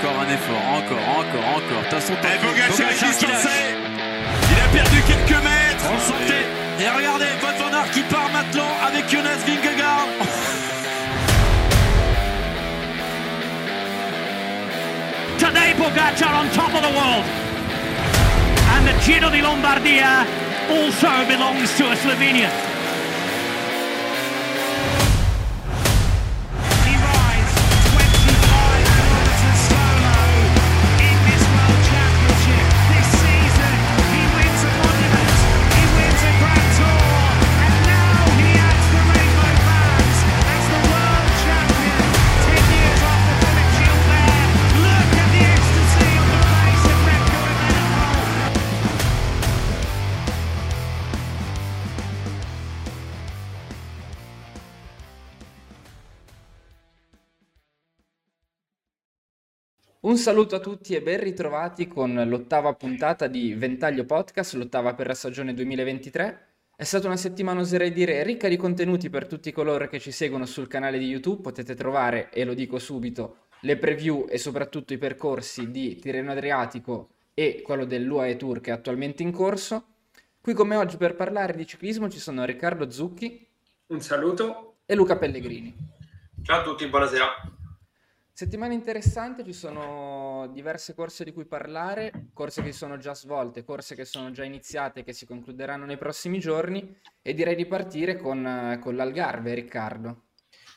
encore un effort, encore, encore, encore. De toute façon, Et qui. Il a perdu quelques mètres. On sentait. Et regardez, van Aert qui part maintenant avec Jonas Vingegaard. Today Pogacar on top of the world. And the Giro di Lombardia also belongs to a Slovenian. Un saluto a tutti e ben ritrovati con l'ottava puntata di Ventaglio Podcast, l'ottava per la stagione 2023. È stata una settimana, oserei dire, ricca di contenuti per tutti coloro che ci seguono sul canale di YouTube. Potete trovare, e lo dico subito, le preview e soprattutto i percorsi di Tirreno Adriatico e quello dell'UAE Tour che è attualmente in corso. Qui con me oggi per parlare di ciclismo ci sono Riccardo Zucchi Un saluto. e Luca Pellegrini. Ciao a tutti, buonasera. Settimana interessante, ci sono diverse corse di cui parlare, corse che sono già svolte, corse che sono già iniziate e che si concluderanno nei prossimi giorni e direi di partire con, eh, con l'Algarve, Riccardo.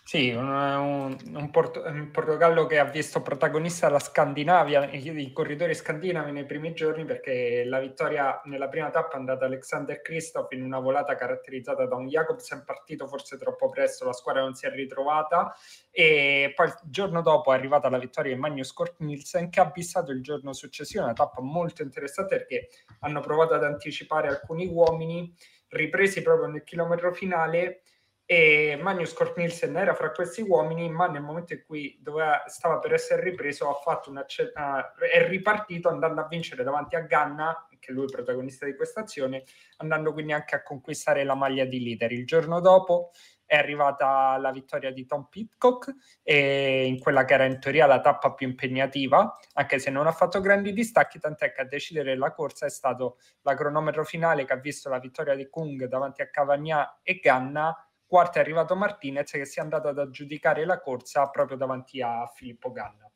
Sì, un, un- Porto- un Portogallo che ha visto protagonista la Scandinavia, i, corridori scandinavi nei primi giorni perché la vittoria nella prima tappa è andata Alexander Kristoff in una volata caratterizzata da un Jacobsen partito forse troppo presto, la squadra non si è ritrovata e poi il giorno dopo è arrivata la vittoria di Magnus Kort Nielsen che ha avvisato il giorno successivo una tappa molto interessante perché hanno provato ad anticipare alcuni uomini ripresi proprio nel chilometro finale e Magnus Kort Nielsen era fra questi uomini, ma nel momento in cui doveva- stava per essere ripreso ha fatto una ce- ah, è ripartito andando a vincere davanti a Ganna, che lui è il protagonista di questa azione, andando quindi anche a conquistare la maglia di leader. Il giorno dopo è arrivata la vittoria di Tom Pitcock e in quella che era in teoria la tappa più impegnativa, anche se non ha fatto grandi distacchi, tant'è che a decidere la corsa è stato la cronometro finale che ha visto la vittoria di Kung davanti a Cavagna e Ganna. Quarto è arrivato Martinez che si è andato ad aggiudicare la corsa proprio davanti a Filippo Ganna.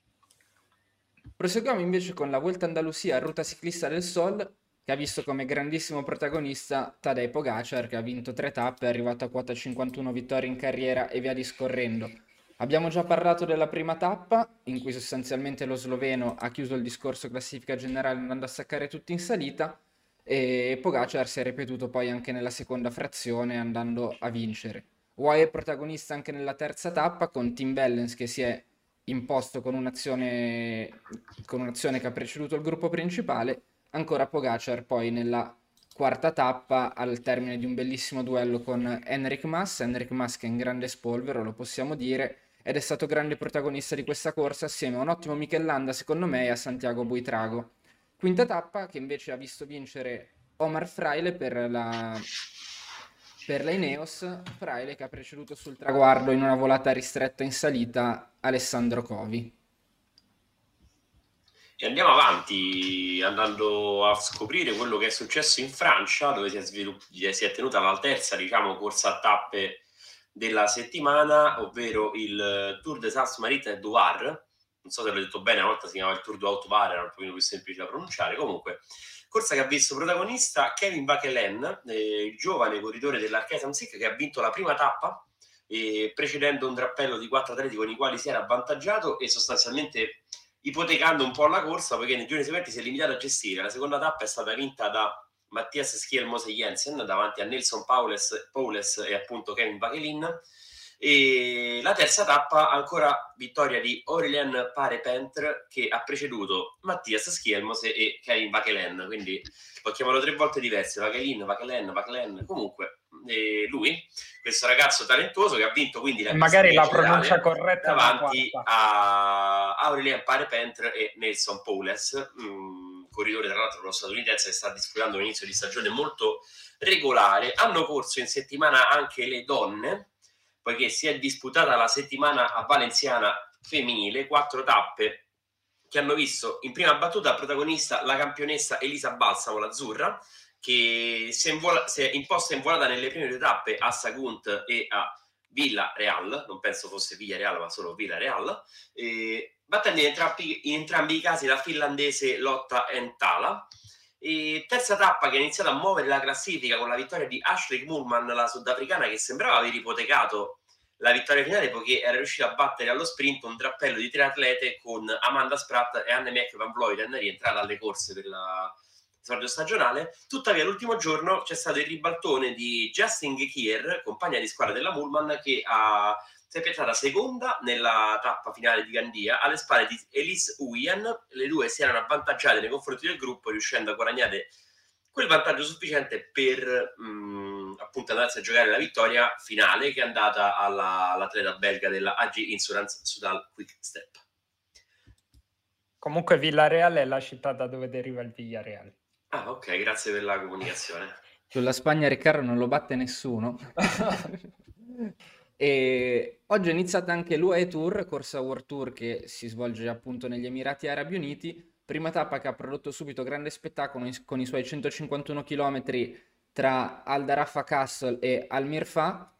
Proseguiamo invece con la Volta Andalusia, ruta ciclista del Sol, che ha visto come grandissimo protagonista Tadej Pogacar, che ha vinto tre tappe, è arrivato a quota 51 vittorie in carriera e via discorrendo. Abbiamo già parlato della prima tappa, in cui sostanzialmente lo sloveno ha chiuso il discorso classifica generale andando a staccare tutti in salita, e Pogacar si è ripetuto poi anche nella seconda frazione andando a vincere. UAE è protagonista anche nella terza tappa con Tim Wellens che si è imposto con un'azione con un'azione che ha preceduto il gruppo principale, ancora Pogacar poi nella quarta tappa al termine di un bellissimo duello con Enric Mas, Enric Mas che è in grande spolvero, lo possiamo dire, ed è stato grande protagonista di questa corsa assieme a un ottimo Mikel Landa secondo me e a Santiago Buitrago. Quinta tappa che invece ha visto vincere Omar Fraile per la, per la Fraile che ha preceduto sul traguardo in una volata ristretta in salita Alessandro Covi. E andiamo avanti andando a scoprire quello che è successo in Francia, dove si è, svilupp- si è tenuta la terza, diciamo, corsa a tappe della settimana, ovvero il Tour de Sainte-Marite et Duvar. Non so se l'ho detto bene, una volta si chiamava il Tour de Haute-Var, era un pochino più semplice da pronunciare. Comunque, corsa che ha visto protagonista Kevin Vachelen, eh, il giovane corridore dell'Archesa Amsic che ha vinto la prima tappa, eh, precedendo un drappello di quattro atleti con i quali si era avvantaggiato e sostanzialmente ipotecando un po' la corsa perché nei giorni seguenti si è limitato a gestire. La seconda tappa è stata vinta da Mattias Schielmose Jensen davanti a Nelson Paules, Paules e appunto Kevin Vachelin. E la terza tappa ancora vittoria di Aurelien Parepentre che ha preceduto Mattias Schielmose e Kevin Vachelen, quindi lo chiamano tre volte diverse, Vachelin, Vachelen, Vachelen, comunque eh, lui, questo ragazzo talentuoso che ha vinto quindi la magari la pronuncia corretta davanti a Aurelien Parepentre e Nelson Paules, mm, corridore tra l'altro statunitense che sta disputando un inizio di stagione molto regolare. Hanno corso in settimana anche le donne, poiché si è disputata la settimana a Valenziana femminile, quattro tappe che hanno visto in prima battuta protagonista la campionessa Elisa Balsamo, l'azzurra, che si è, invola- si è imposta in volata nelle prime due tappe a Sagunt e a Villa Real, non penso fosse Villa Real, ma solo Villa Real, battendo in entrambi, in entrambi i casi la finlandese Lotta Entala. E terza tappa che ha iniziato a muovere la classifica con la vittoria di Ashley Moorman, la sudafricana, che sembrava aver ipotecato la vittoria finale poiché era riuscita a battere allo sprint un drappello di tre atlete con Amanda Spratt e Anne Mac Van Vleuten, rientrata alle corse per la esordio stagionale. Tuttavia, l'ultimo giorno c'è stato il ribaltone di Justin Gekier, compagna di squadra della Mullman, che ha, si è piazzata seconda nella tappa finale di Gandia alle spalle di Elise Uyen. Le due si erano avvantaggiate nei confronti del gruppo, riuscendo a guadagnare quel vantaggio sufficiente per mh, appunto andarsi a giocare la vittoria finale che è andata alla, all'atleta belga della AG Insurance Sudal Quick Step. Comunque Villarreal è la città da dove deriva il Villarreal. Ah, ok, grazie per la comunicazione. Sulla Spagna Riccardo non lo batte nessuno. e oggi è iniziata anche l'UAE Tour, corsa World Tour che si svolge appunto negli Emirati Arabi Uniti. Prima tappa che ha prodotto subito grande spettacolo con i suoi 151 km tra Al Darafa Castle e Al Mirfa,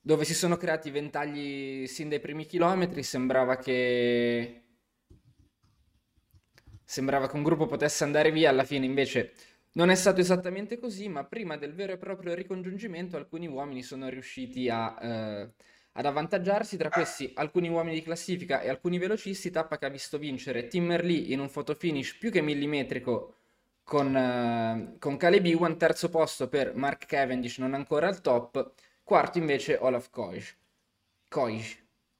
dove si sono creati ventagli sin dai primi chilometri. Sembrava che sembrava che un gruppo potesse andare via, alla fine invece non è stato esattamente così, ma prima del vero e proprio ricongiungimento alcuni uomini sono riusciti a, eh, ad avvantaggiarsi, tra questi alcuni uomini di classifica e alcuni velocisti, tappa che ha visto vincere Timmerly in un fotofinish più che millimetrico con, eh, con Caleb Ewan, terzo posto per Mark Cavendish non ancora al top, quarto invece Olaf Koij. Koij.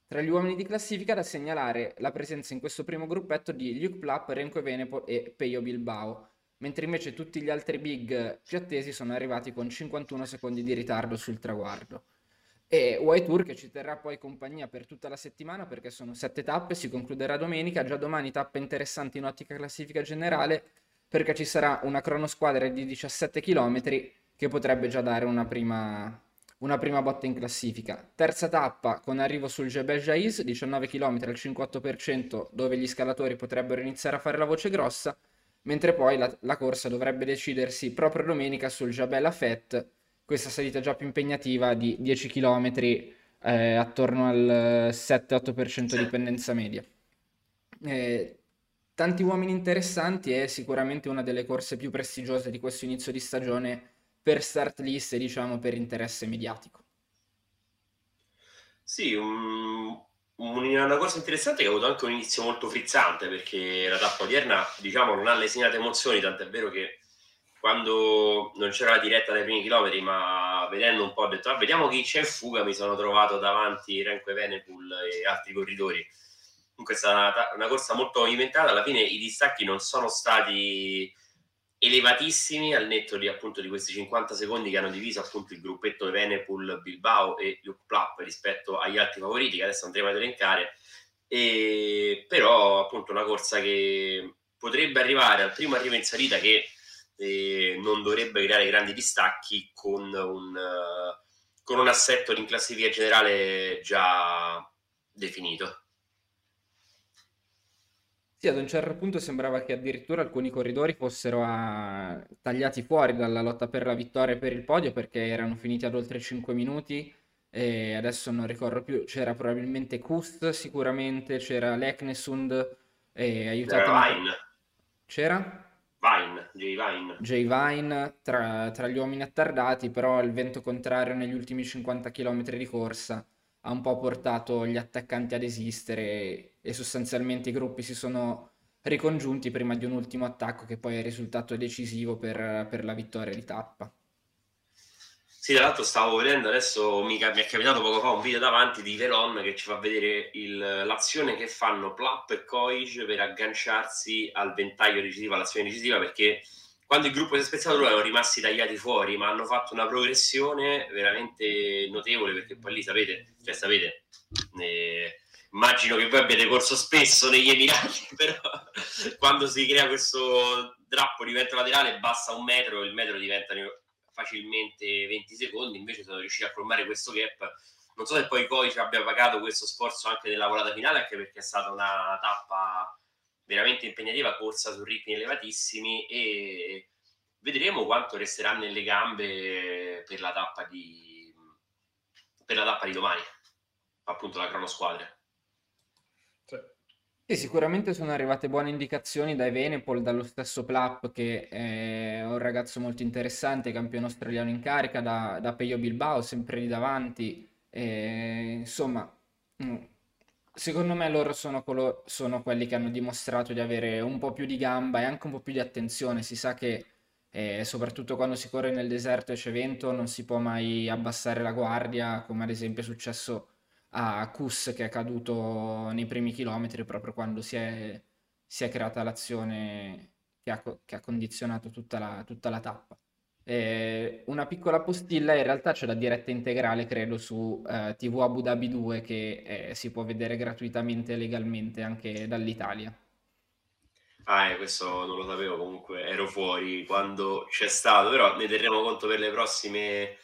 Tra gli uomini di classifica da segnalare la presenza in questo primo gruppetto di Luke Plapp, Renko Evenepoel e Peio Bilbao, mentre invece tutti gli altri big più attesi sono arrivati con 51 secondi di ritardo sul traguardo. E White che ci terrà poi compagnia per tutta la settimana perché sono sette tappe, si concluderà domenica, già domani tappe interessanti in ottica classifica generale perché ci sarà una cronosquadra di 17 km che potrebbe già dare una prima, una prima botta in classifica. Terza tappa con arrivo sul Jebel Jais, 19 km al 58%, dove gli scalatori potrebbero iniziare a fare la voce grossa, mentre poi la, la corsa dovrebbe decidersi proprio domenica sul Jebel Afet, questa salita già più impegnativa di 10 km eh, attorno al 7-8% di pendenza media. Eh, tanti uomini interessanti è sicuramente una delle corse più prestigiose di questo inizio di stagione per start list e diciamo per interesse mediatico. Sì, un, una cosa interessante che ha avuto anche un inizio molto frizzante perché la tappa odierna diciamo non ha lesinate emozioni, tant'è vero che quando non c'era la diretta dai primi chilometri, ma vedendo un po' ho detto ah, vediamo chi c'è in fuga, mi sono trovato davanti Renko Evenepoel e altri corridori. Comunque è stata una, una corsa molto movimentata, alla fine i distacchi non sono stati elevatissimi al netto di, appunto, di questi 50 secondi che hanno diviso appunto il gruppetto Venepool, Bilbao e Luke Plapp rispetto agli altri favoriti che adesso andremo ad elencare e, però appunto una corsa che potrebbe arrivare al primo arrivo in salita che eh, non dovrebbe creare grandi distacchi con un, uh, con un assetto in classifica generale già definito. Sì, ad un certo punto sembrava che addirittura alcuni corridori fossero a... tagliati fuori dalla lotta per la vittoria e per il podio perché erano finiti ad oltre 5 minuti e adesso non ricordo più, c'era probabilmente Kust sicuramente, c'era Leknesund e aiutato... Vine. C'era? Vine, J Vine. J Vine tra, tra gli uomini attardati, però il vento contrario negli ultimi 50 km di corsa ha un po' portato gli attaccanti ad esistere e, sostanzialmente i gruppi si sono ricongiunti prima di un ultimo attacco che poi è risultato decisivo per, per la vittoria di tappa. Sì, tra l'altro stavo vedendo adesso, mi, mi, è capitato poco fa un video davanti di Velon che ci fa vedere il, l'azione che fanno Plapp e Koic per agganciarsi al ventaglio decisivo, all'azione decisiva, perché quando il gruppo si è spezzato loro erano rimasti tagliati fuori, ma hanno fatto una progressione veramente notevole perché poi lì sapete, cioè sapete, eh, immagino che voi abbiate corso spesso negli Emirati, però quando si crea questo drappo di vento laterale basta un metro, il metro diventa facilmente 20 secondi, invece sono riusciti a colmare questo gap. Non so se poi Coi ci abbia pagato questo sforzo anche nella volata finale, anche perché è stata una tappa veramente impegnativa, corsa su ritmi elevatissimi e vedremo quanto resterà nelle gambe per la tappa di, per la tappa di domani, appunto la cronosquadra. Sì, sicuramente sono arrivate buone indicazioni dai Venepol, dallo stesso Plap che è un ragazzo molto interessante, campione australiano in carica, da, da Peyo Bilbao, sempre lì davanti. E, insomma, mm, secondo me loro sono, colo- sono quelli che hanno dimostrato di avere un po' più di gamba e anche un po' più di attenzione. Si sa che eh, soprattutto quando si corre nel deserto e c'è vento non si può mai abbassare la guardia, come ad esempio è successo a Kus che è caduto nei primi chilometri proprio quando si è, si è creata l'azione che ha, che ha condizionato tutta la, tutta la tappa. Eh, una piccola postilla, in realtà c'è la diretta integrale, credo, su eh, TV Abu Dhabi 2 che eh, si può vedere gratuitamente e legalmente anche dall'Italia. Ah, eh, questo non lo sapevo, comunque ero fuori quando c'è stato, però ne terremo conto per le prossime,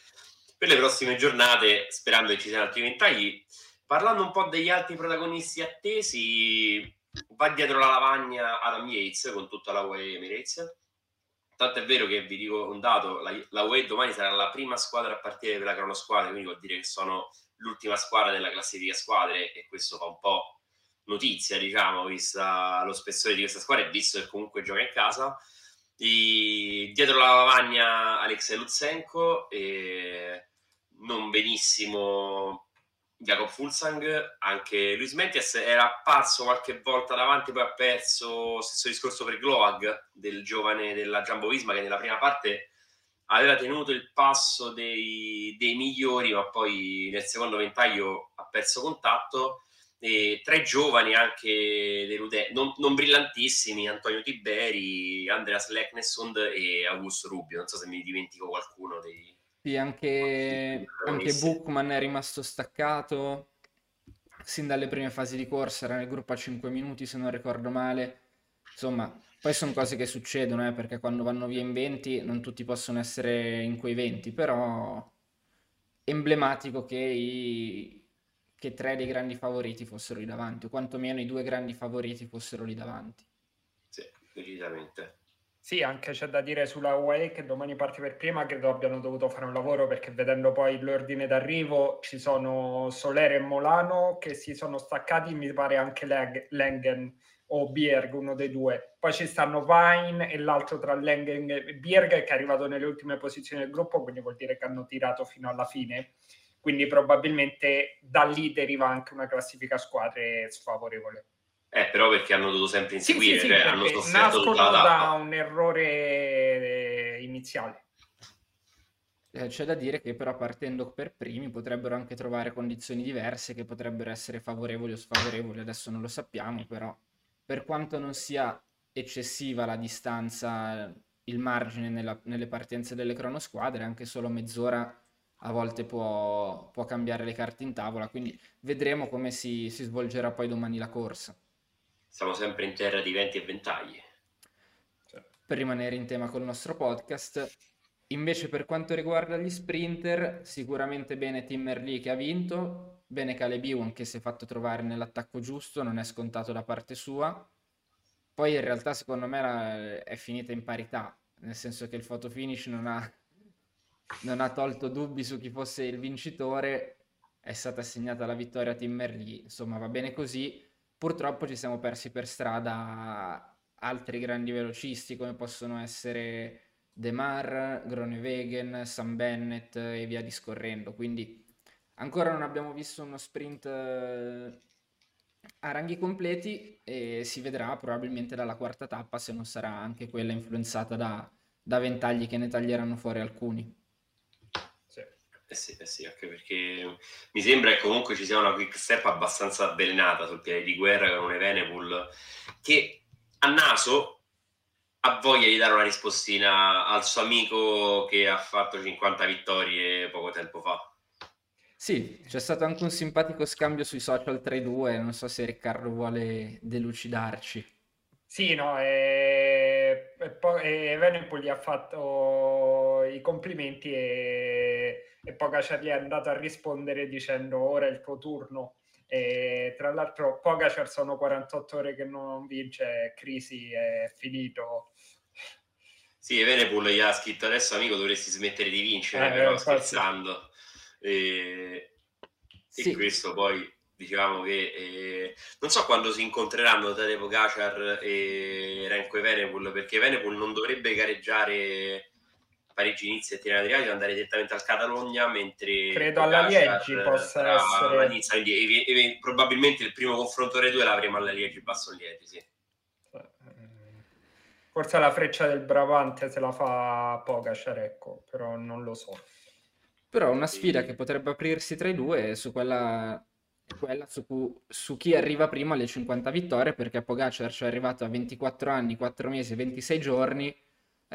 per le prossime giornate, sperando che ci siano altri ventagli. Parlando un po' degli altri protagonisti attesi, va dietro la lavagna Adam Yates con tutta la UE Emirates. Tanto è vero che vi dico un dato, la, la UE domani sarà la prima squadra a partire per la cronosquadra, quindi vuol dire che sono l'ultima squadra della classifica squadre e questo fa un po' notizia, diciamo, vista lo spessore di questa squadra e visto che comunque gioca in casa. I, dietro la lavagna Alexei Lutsenko e non benissimo Jacob Fulsang, anche Luis Mentias era apparso qualche volta davanti, poi ha perso, stesso discorso per Gloag, del giovane della Jumbo Visma che nella prima parte aveva tenuto il passo dei, dei migliori, ma poi nel secondo ventaglio ha perso contatto e tre giovani anche deludenti, non, non, brillantissimi, Antonio Tiberi, Andreas Leknessund e Augusto Rubio. Non so se mi dimentico qualcuno dei... Sì, anche, anche Bookman è rimasto staccato sin dalle prime fasi di corsa, era nel gruppo a 5 minuti se non ricordo male. Insomma, poi sono cose che succedono, eh, perché quando vanno via in 20 non tutti possono essere in quei 20, però emblematico che i, che tre dei grandi favoriti fossero lì davanti, o quantomeno i due grandi favoriti fossero lì davanti. Sì, decisamente. Sì, anche c'è da dire sulla UAE che domani parte per prima, credo abbiano dovuto fare un lavoro perché vedendo poi l'ordine d'arrivo ci sono Solere e Molano che si sono staccati, mi pare anche Leg- Lengen o Bierg, uno dei due. Poi ci stanno Vine e l'altro tra Lengen e Bierg che è arrivato nelle ultime posizioni del gruppo, quindi vuol dire che hanno tirato fino alla fine quindi probabilmente da lì deriva anche una classifica squadre sfavorevole. Eh, però perché hanno dovuto sempre inseguire, sì, sì, sì, cioè, hanno nascono da un errore iniziale. Eh, c'è da dire che però partendo per primi potrebbero anche trovare condizioni diverse che potrebbero essere favorevoli o sfavorevoli, adesso non lo sappiamo, però per quanto non sia eccessiva la distanza, il margine nella, nelle partenze delle cronosquadre, anche solo mezz'ora a volte può, può, cambiare le carte in tavola, quindi vedremo come si, si, svolgerà poi domani la corsa. Siamo sempre in terra di venti e ventagli. Per rimanere in tema col nostro podcast, invece per quanto riguarda gli sprinter, sicuramente bene Timmer Lee che ha vinto, bene Caleb Ewan che si è fatto trovare nell'attacco giusto, non è scontato da parte sua. Poi in realtà secondo me è finita in parità, nel senso che il photo finish non ha non ha tolto dubbi su chi fosse il vincitore, è stata assegnata la vittoria a Tim Merli, insomma va bene così. Purtroppo ci siamo persi per strada altri grandi velocisti come possono essere De Mar, Gronewegen, Sam Bennett e via discorrendo, quindi ancora non abbiamo visto uno sprint eh, a ranghi completi e si vedrà probabilmente dalla quarta tappa se non sarà anche quella influenzata da, da ventagli che ne taglieranno fuori alcuni. Eh sì, eh sì, anche perché mi sembra che comunque ci sia una quick step abbastanza avvelenata sul piede di guerra con un Evenepoel che a naso ha voglia di dare una rispostina al suo amico che ha fatto 50 vittorie poco tempo fa. Sì, c'è stato anche un simpatico scambio sui social tra i due, non so se Riccardo vuole delucidarci. Sì, no, e, e poi Evenepoel gli ha fatto i complimenti e e Pogacar gli è andato a rispondere dicendo ora è il tuo turno E tra l'altro Pogacar sono 48 ore che non vince, crisi è finito. Sì, Evenepoel gli ha scritto adesso amico dovresti smettere di vincere, Eh, però infatti. scherzando. E, Sì. e questo poi diciamo che eh, non so quando si incontreranno Tadej Pogacar e Renko Evenepoel perché Evenepoel non dovrebbe gareggiare Parigi Nizza e Tirana di Rally andare direttamente al Catalogna mentre Credo alla Liegi possa sarà essere- Nizza, quindi evi- evi- probabilmente il primo confronto dei due l'avremo alla Liegi Basson Lieti sì. Forse la freccia del Bravante se la fa Pogacar, ecco, però non lo so. Però una sfida Sì. che potrebbe aprirsi tra i due è su quella, quella su, cu- su chi arriva prima alle 50 vittorie, perché Pogacar ci è arrivato a 24 anni, 4 mesi e 26 giorni.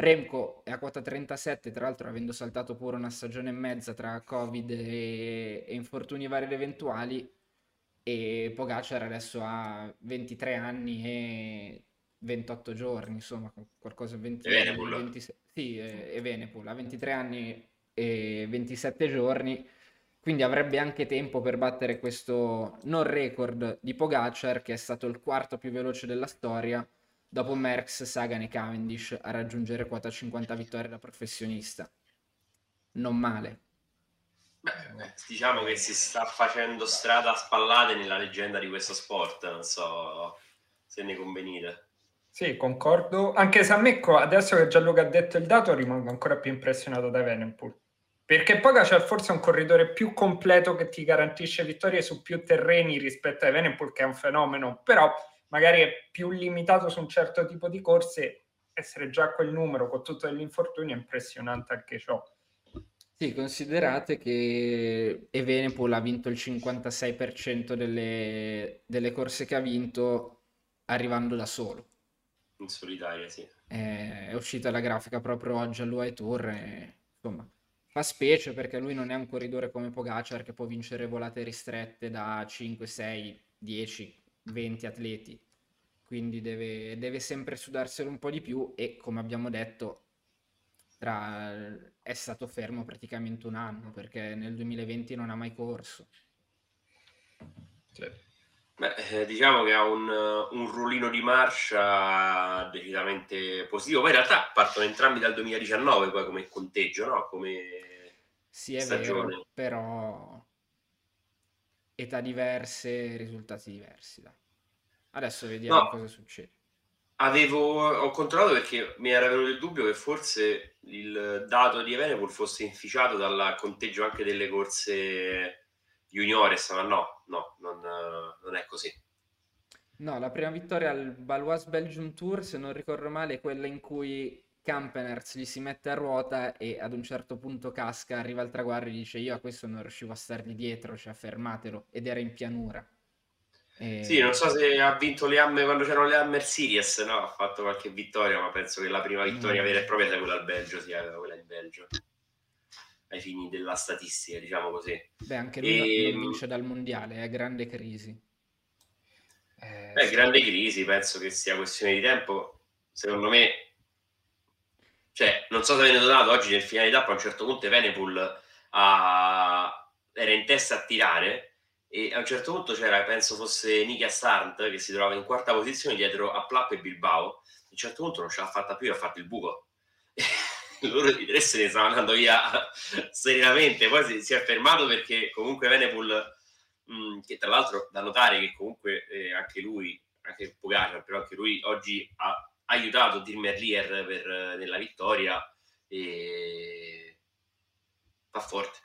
Remco è a quota 37, tra l'altro avendo saltato pure una stagione e mezza tra Covid e, e infortuni vari ed eventuali. E Pogacar adesso ha 23 anni e 28 giorni, insomma, qualcosa 20, Evenepoel. 26 sì, è, è Venepool, ha 23 anni e 27 giorni, quindi avrebbe anche tempo per battere questo non record di Pogacar, che è stato il quarto più veloce della storia, dopo Merckx, Sagan e Cavendish, a raggiungere quota 50 vittorie da professionista. Non male. Beh, diciamo che si sta facendo strada a spallate nella leggenda di questo sport, non so se ne convenite. Sì, concordo. Anche se a me, adesso che Gianluca ha detto il dato, rimango ancora più impressionato da Evenepoel. Perché Pogacar forse è un corridore più completo che ti garantisce vittorie su più terreni rispetto a Evenepoel, che è un fenomeno, però magari è più limitato su un certo tipo di corse. Essere già a quel numero con tutto l'infortunio è impressionante anche ciò. Sì, considerate che Evenepoel ha vinto il 56% delle, delle corse che ha vinto arrivando da solo. In solitaria, sì. Eh, è uscita la grafica proprio oggi all'UAE Tour e, insomma, fa specie perché lui non è un corridore come Pogacar che può vincere volate ristrette da 5, 6, 10, 20 atleti. Quindi deve, deve sempre sudarselo un po' di più e, come abbiamo detto, tra- è stato fermo praticamente un anno perché nel 2020 non ha mai corso. Beh, eh, diciamo che ha un, un ruolino di marcia decisamente positivo. Poi in realtà partono entrambi dal 2019 poi come conteggio, no? Come Sì, è stagione. vero, però età diverse, risultati diversi, dai. Adesso vediamo No. cosa succede. Avevo, ho controllato perché mi era venuto il dubbio che forse il dato di Evenepoel fosse inficiato dal conteggio anche delle corse juniores, ma no, no, non, non è così. No, la prima vittoria al Baloise Belgium Tour, se non ricordo male, è quella in cui Campenerz gli si mette a ruota e ad un certo punto casca, arriva al traguardo e dice io a questo non riuscivo a stargli dietro, cioè fermatelo, ed era in pianura. E- Sì, non so se ha vinto le Hammer quando c'erano le Hammer Series, no, ha fatto qualche vittoria, ma penso che la prima vittoria Mm. vera e propria sia quella al Belgio, aveva quella in Belgio. Ai fini della statistica, diciamo così. Beh, anche lui E- non vince dal mondiale, è grande crisi. Eh, Beh, sì. grande crisi, penso che sia questione di tempo. Secondo me, cioè, non so se avete notato, oggi nel finale di tappa a un certo punto Evenepoel ha- era in testa a tirare e a un certo punto c'era, penso fosse Nicky Assarnt che si trovava in quarta posizione dietro a Plapp e Bilbao. A un certo punto non ce l'ha fatta più ha fatto il buco. Loro di tre se ne stavano andando via serenamente. Poi si, si è fermato perché comunque Evenepoel mh, che tra l'altro da notare che comunque eh, anche lui, anche Pogacar, però anche lui oggi ha aiutato Dir Merlier per, nella vittoria e fa forte.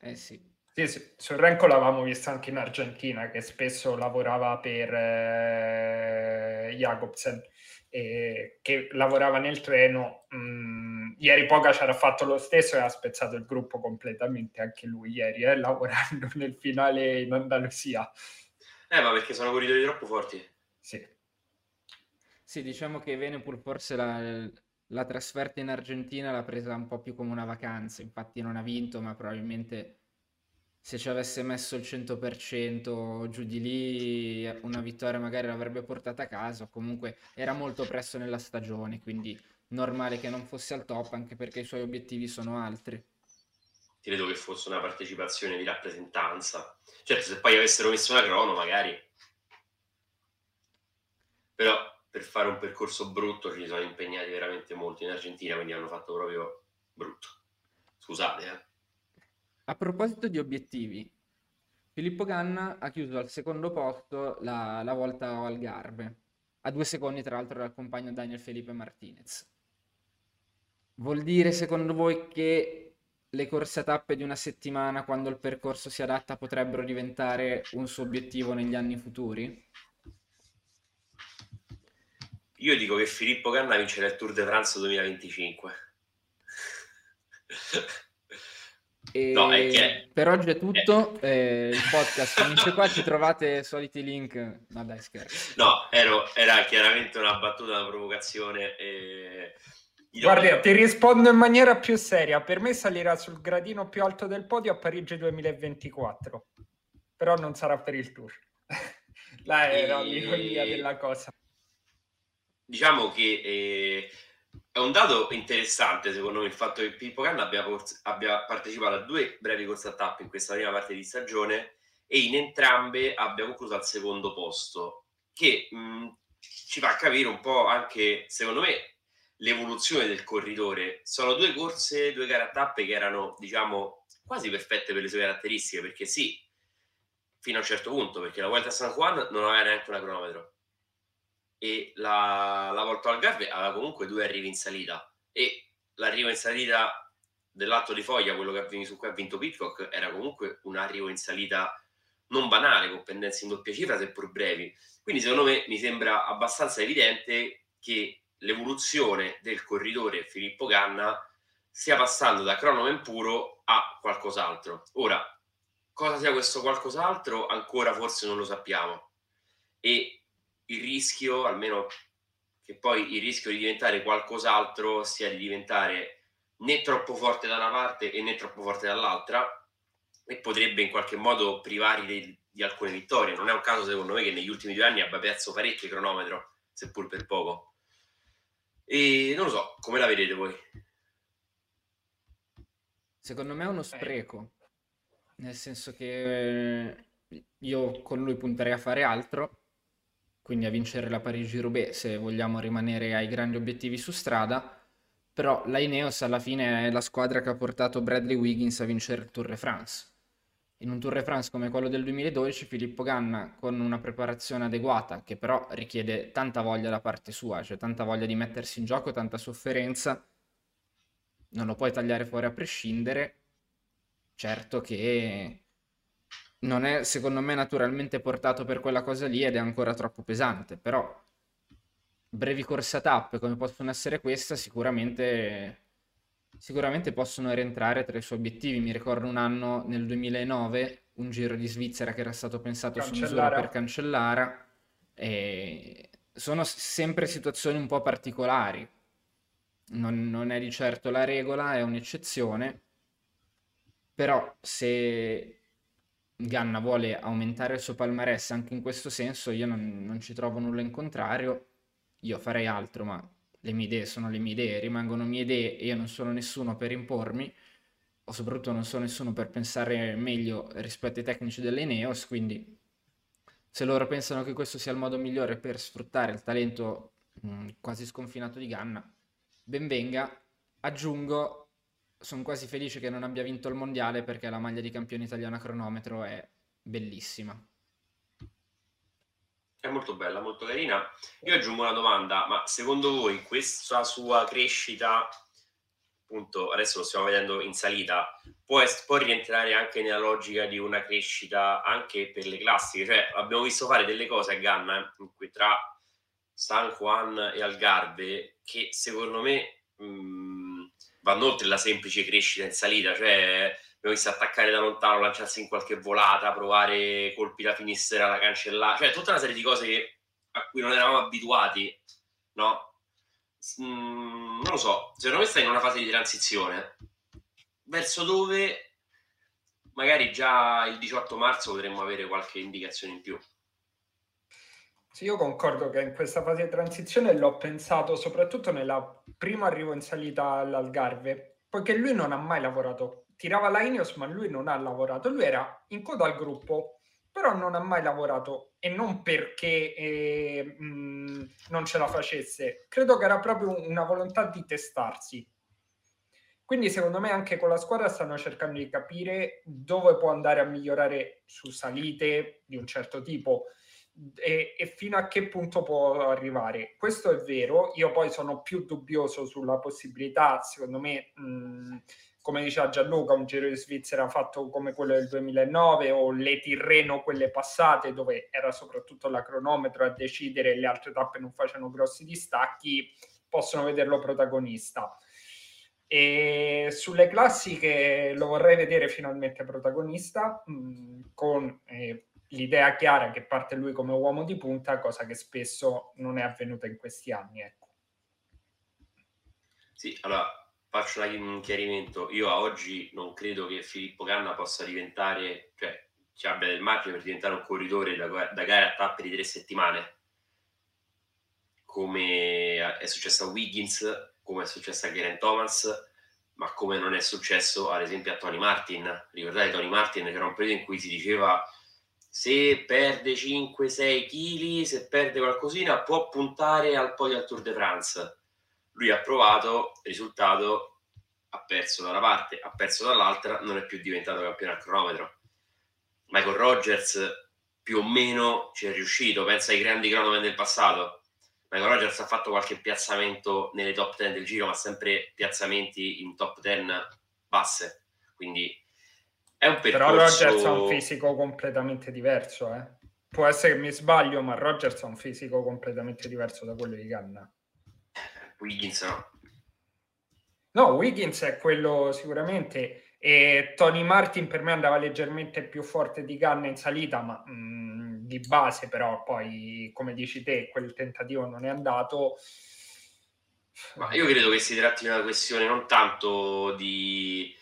Eh sì. Sì, sì, su Renko l'avevamo visto anche in Argentina, che spesso lavorava per eh, Jacobsen, e che lavorava nel treno. Mm, ieri Pogacar ha fatto lo stesso e ha spezzato il gruppo completamente anche lui ieri, eh, lavorando nel finale in Andalusia. Eh, ma perché sono corridori troppo forti. Sì. Sì, diciamo che Venepool forse la, la trasferta in Argentina l'ha presa un po' più come una vacanza, infatti non ha vinto, ma probabilmente se ci avesse messo il 100% giù di lì una vittoria magari l'avrebbe portata a casa, comunque era molto presto nella stagione, quindi normale che non fosse al top anche perché i suoi obiettivi sono altri. credo che fosse una partecipazione di rappresentanza. Certo, se poi avessero messo una crono, magari. Però per fare un percorso brutto ci sono impegnati veramente molti in Argentina, quindi hanno fatto proprio brutto. Scusate, eh. A proposito di obiettivi, Filippo Ganna ha chiuso al secondo posto la, la volta al Algarve, a due secondi tra l'altro dal compagno Daniel Felipe Martinez. Vuol dire secondo voi che le corse a tappe di una settimana, quando il percorso si adatta, potrebbero diventare un suo obiettivo negli anni futuri? Io dico che Filippo Ganna vincerà il Tour de France 2025. E No, è che- per oggi è tutto. eh, il podcast finisce qua. Ci trovate i soliti link. No, dai, scherzo. No, ero- era chiaramente una battuta, una provocazione. E... Guarda, ti rispondo in maniera più seria. Per me salirà sul gradino più alto del podio a Parigi 2024, però non sarà per il tour. Là era E- l'ironia della cosa. Diciamo che eh, è un dato interessante secondo me il fatto che Pippo Canna abbia, pors- abbia partecipato a due brevi corse a tappe in questa prima parte di stagione e in entrambe abbia concluso al secondo posto che mh, ci fa capire un po' anche secondo me l'evoluzione del corridore. Sono due corse, due gare a tappe che erano diciamo quasi perfette per le sue caratteristiche perché sì fino a un certo punto perché la Vuelta a San Juan non aveva neanche un cronometro e la, la volta al Garve aveva comunque due arrivi in salita e l'arrivo in salita dell'alto di foglia, quello che su cui ha vinto Pitcock, era comunque un arrivo in salita non banale, con pendenze in doppia cifra, seppur brevi. Quindi secondo me mi sembra abbastanza evidente che l'evoluzione del corridore Filippo Ganna stia passando da cronomen puro a qualcos'altro. Ora, cosa sia questo qualcos'altro ancora forse non lo sappiamo. E il rischio, almeno che poi il rischio di diventare qualcos'altro sia di diventare né troppo forte da una parte e né troppo forte dall'altra e potrebbe in qualche modo privarli di, di alcune vittorie. Non è un caso secondo me che negli ultimi due anni abbia perso parecchio cronometro, seppur per poco. E non lo so, come la vedete voi? Secondo me è uno spreco, nel senso che eh, io con lui punterei a fare altro, quindi a vincere la Parigi-Roubaix se vogliamo rimanere ai grandi obiettivi su strada, però la Ineos alla fine è la squadra che ha portato Bradley Wiggins a vincere il Tour de France. In un Tour de France come quello del 2012, Filippo Ganna, con una preparazione adeguata, che però richiede tanta voglia da parte sua, cioè tanta voglia di mettersi in gioco, tanta sofferenza, non lo puoi tagliare fuori a prescindere. Certo che non è, secondo me, naturalmente portato per quella cosa lì ed è ancora troppo pesante, però brevi corse a tappe come possono essere questa, sicuramente, sicuramente possono rientrare tra i suoi obiettivi. Mi ricordo un anno nel 2009, un giro di Svizzera che era stato pensato su misura per Cancellara, e sono sempre situazioni un po' particolari. Non, non è di certo la regola, è un'eccezione, però se Ganna vuole aumentare il suo palmarès anche in questo senso, io non, non ci trovo nulla in contrario. Io farei altro, ma le mie idee sono le mie idee, rimangono mie idee e io non sono nessuno per impormi, o soprattutto non sono nessuno per pensare meglio rispetto ai tecnici delle Ineos, quindi se loro pensano che questo sia il modo migliore per sfruttare il talento mh, quasi sconfinato di Ganna, ben venga. Aggiungo, sono quasi felice che non abbia vinto il mondiale perché la maglia di campione italiano a cronometro è bellissima. È molto bella, molto carina. Io aggiungo una domanda, ma secondo voi questa sua crescita, appunto, adesso lo stiamo vedendo in salita, può, può rientrare anche nella logica di una crescita anche per le classiche? Cioè, abbiamo visto fare delle cose a Ganna, eh, tra San Juan e Algarve, che secondo me mh, vanno oltre la semplice crescita in salita, cioè abbiamo visto attaccare da lontano, lanciarsi in qualche volata, provare colpi da finestra da cancellare, cioè tutta una serie di cose a cui non eravamo abituati, no? Mm, non lo so, secondo me sta in una fase di transizione verso dove magari già il 18 marzo potremmo avere qualche indicazione in più. Sì, io concordo che in questa fase di transizione l'ho pensato soprattutto nella primo arrivo in salita all'Algarve, poiché lui non ha mai lavorato tirava la Ineos, ma lui non ha lavorato. Lui era in coda al gruppo, però non ha mai lavorato e non perché eh, mh, non ce la facesse. Credo che era proprio una volontà di testarsi. Quindi secondo me anche con la squadra stanno cercando di capire dove può andare a migliorare su salite di un certo tipo e, e, fino a che punto può arrivare. Questo è vero, io poi sono più dubbioso sulla possibilità, secondo me, mh, come diceva Gianluca, un giro di Svizzera fatto come quello del 2009 o le Tirreno, quelle passate, dove era soprattutto la cronometro a decidere e le altre tappe non facevano grossi distacchi, possono vederlo protagonista. E sulle classiche lo vorrei vedere finalmente protagonista, mh, con eh, l'idea chiara che parte lui come uomo di punta, cosa che spesso non è avvenuta in questi anni. Ecco. Sì, allora faccio un chiarimento. Io a oggi non credo che Filippo Ganna possa diventare, cioè ci abbia del margine per diventare un corridore da, da gare a tappe di tre settimane, come è successo a Wiggins, come è successo a Geraint Thomas, ma come non è successo ad esempio a Tony Martin. Ricordate Tony Martin che era un periodo in cui si diceva se perde 5-6 kg, se perde qualcosina, può puntare al podio al Tour de France. Lui ha provato, risultato, ha perso da una parte, ha perso dall'altra, non è più diventato campione al cronometro. Michael Rogers più o meno ci è riuscito, pensa ai grandi cronometri del passato. Michael Rogers ha fatto qualche piazzamento nelle top 10 del giro, ma sempre piazzamenti in top 10 basse. Quindi è un percorso... Però Rogers ha un fisico completamente diverso, eh. Può essere che mi sbaglio, ma Rogers ha un fisico completamente diverso da quello di Ganna. Wiggins no. No, Wiggins è quello sicuramente. E Tony Martin per me andava leggermente più forte di Ganna in salita, ma mh, mm, di base però poi, come dici te, quel tentativo non è andato. Ma io credo che si tratti di una questione non tanto di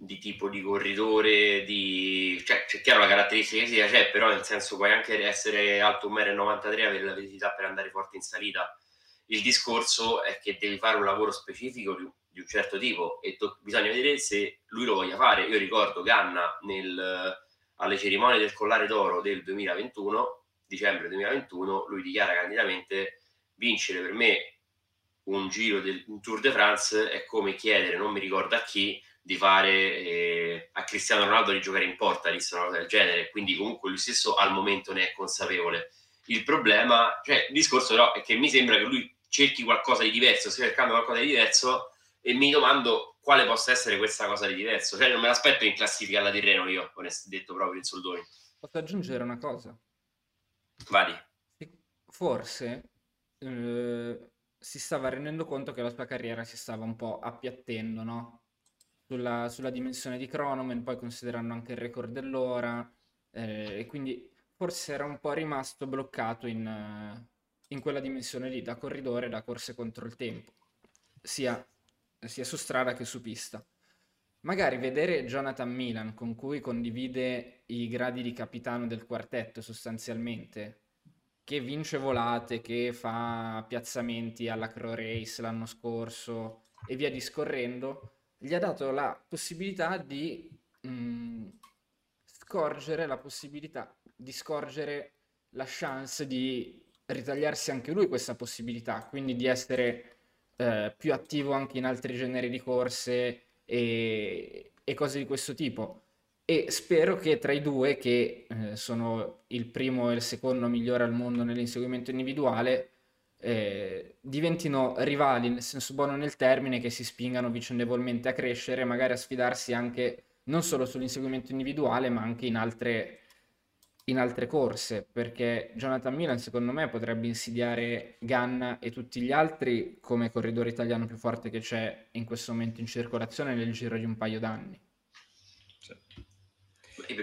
di tipo di corridore, di... cioè c'è chiaro la caratteristica fisica c'è, però nel senso puoi anche essere alto 1,93 m avere la velocità per andare forte in salita. Il discorso è che devi fare un lavoro specifico di, di un certo tipo e to- bisogna vedere se lui lo voglia fare. Io ricordo Ganna nel, alle cerimonie del collare d'oro del 2021, dicembre 2021, lui dichiara candidamente vincere per me un giro del un Tour de France è come chiedere, non mi ricordo a chi, di fare eh, a Cristiano Ronaldo di giocare in porta, disse una cosa del genere, quindi comunque lui stesso al momento ne è consapevole. Il problema, cioè il discorso però è che mi sembra che lui cerchi qualcosa di diverso, stia cercando qualcosa di diverso e mi domando quale possa essere questa cosa di diverso. Cioè non me l'aspetto in classifica alla Tirreno io, onest- detto proprio in soldoni. Posso aggiungere una cosa? Vadi. Forse eh, si stava rendendo conto che la sua carriera si stava un po' appiattendo, no? Sulla, sulla dimensione di Chronoman, poi considerando anche il record dell'ora, eh, e quindi forse era un po' rimasto bloccato in, in quella dimensione lì, da corridore, da corse contro il tempo, sia, sia su strada che su pista. Magari vedere Jonathan Milan, con cui condivide i gradi di capitano del quartetto sostanzialmente, che vince volate, che fa piazzamenti alla Crow Race l'anno scorso e via discorrendo, gli ha dato la possibilità di mh, mm, scorgere la possibilità di scorgere la chance di ritagliarsi anche lui questa possibilità, quindi di essere eh, più attivo anche in altri generi di corse e, e, cose di questo tipo. E spero che tra i due, che eh, sono il primo e il secondo migliore al mondo nell'inseguimento individuale, eh, diventino rivali nel senso buono nel termine, che si spingano vicendevolmente a crescere, magari a sfidarsi anche non solo sull'inseguimento individuale, ma anche in altre, in altre corse, perché Jonathan Milan secondo me potrebbe insidiare Ganna e tutti gli altri come corridore italiano più forte che c'è in questo momento in circolazione nel giro di un paio d'anni.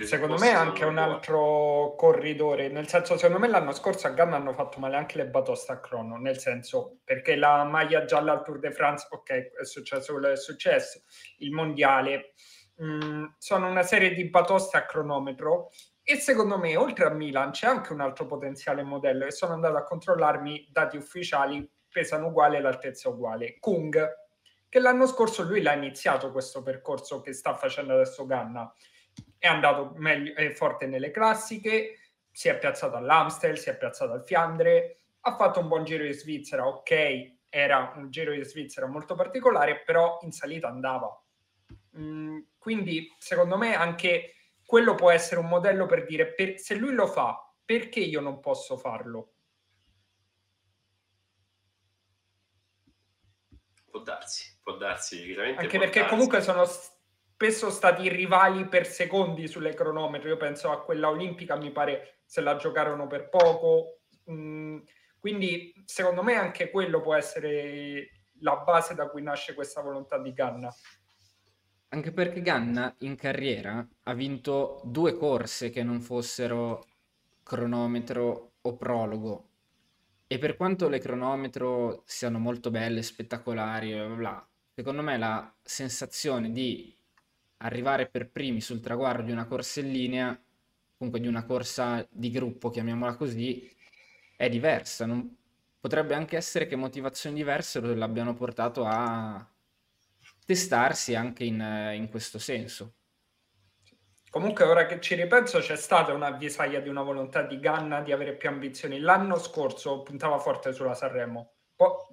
Secondo me anche un altro corridore, nel senso secondo me l'anno scorso a Ganna hanno fatto male anche le batoste a crono, nel senso perché la maglia gialla al Tour de France, ok, è successo quello che è successo, il mondiale, mh, mm, sono una serie di batoste a cronometro e secondo me oltre a Milan c'è anche un altro potenziale modello e sono andato a controllarmi dati ufficiali, pesano uguale, l'altezza uguale, Kung che l'anno scorso lui l'ha iniziato questo percorso che sta facendo adesso Ganna. È andato meglio, è forte nelle classiche, si è piazzato all'Amstel, si è piazzato al Fiandre, ha fatto un buon giro di Svizzera, ok, era un giro di Svizzera molto particolare, però in salita andava. Mm, quindi secondo me anche quello può essere un modello per dire per, se lui lo fa, perché io non posso farlo? Può darsi, può darsi. Anche perché darsi. comunque sono spesso stati rivali per secondi sulle cronometri. Io penso a quella olimpica, mi pare se la giocarono per poco. Mm, quindi secondo me anche quello può essere la base da cui nasce questa volontà di Ganna. Anche perché Ganna in carriera ha vinto due corse che non fossero cronometro o prologo. E per quanto le cronometro siano molto belle, spettacolari, bla bla secondo me la sensazione di arrivare per primi sul traguardo di una corsa in linea, comunque di una corsa di gruppo, chiamiamola così, è diversa. Non... Potrebbe anche essere che motivazioni diverse l'abbiano portato a testarsi anche in, in questo senso. Comunque, ora che ci ripenso, c'è stata un'avvisaglia di una volontà di Ganna di avere più ambizioni. L'anno scorso puntava forte sulla Sanremo,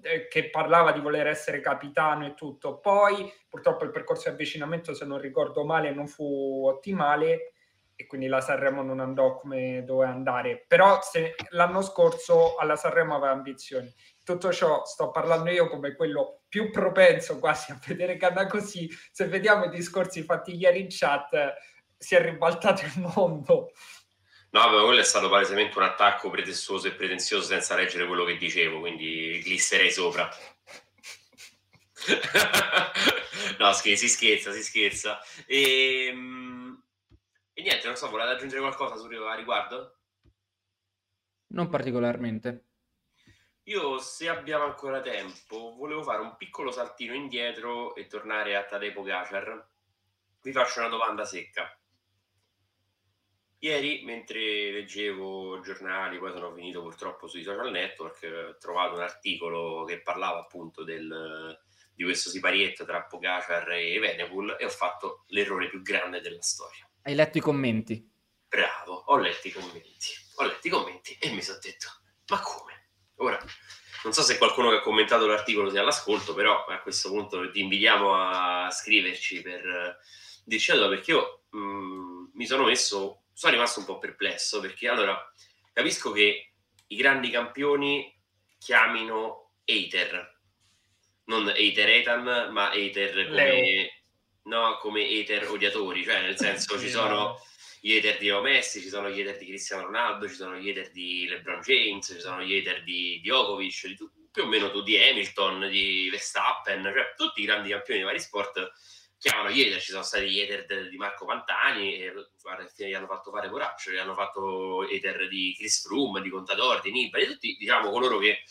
eh, che parlava di voler essere capitano e tutto. Poi, purtroppo, il percorso di avvicinamento, se non ricordo male, non fu ottimale e quindi la Sanremo non andò come doveva andare. Però se, l'anno scorso alla Sanremo aveva ambizioni. Tutto ciò sto parlando io come quello più propenso quasi a vedere Canna così. Se vediamo i discorsi fatti ieri in chat, si è ribaltato il mondo. No, ma quello è stato palesemente un attacco pretestuoso e pretenzioso senza leggere quello che dicevo, quindi glisserei sopra. no, scherzi, si scherza, si scherza. E, ehm, e niente, non so, volete aggiungere qualcosa su a riguardo? Non particolarmente. Io, se abbiamo ancora tempo, volevo fare un piccolo saltino indietro e tornare a Tadej Pogacar. Vi faccio una domanda secca. Ieri, mentre leggevo giornali, poi sono finito purtroppo sui social network, ho trovato un articolo che parlava appunto del, di questo siparietto tra Pogacar e Venepul e ho fatto l'errore più grande della storia. Hai letto i commenti? Bravo, ho letto i commenti. Ho letto i commenti e mi sono detto, ma come? Ora, non so se qualcuno che ha commentato l'articolo sia all'ascolto, però a questo punto ti invitiamo a scriverci per uh, dirci allora, perché io mh, mm, mi sono messo, sono rimasto un po' perplesso, perché allora capisco che i grandi campioni chiamino hater, non hater Ethan, ma hater come, no, come hater odiatori, cioè nel senso ci sono gli hater di Messi, ci sono gli hater di Cristiano Ronaldo, ci sono gli hater di LeBron James, ci sono gli hater di Djokovic, di tu, più o meno tu di Hamilton, di Verstappen, cioè tutti i grandi campioni di vari sport chiamano gli hater, ci sono stati gli hater di Marco Pantani, e guarda gli hanno fatto fare coraggio, gli hanno fatto hater di Chris Froome, di Contador, di Nibali, tutti diciamo coloro che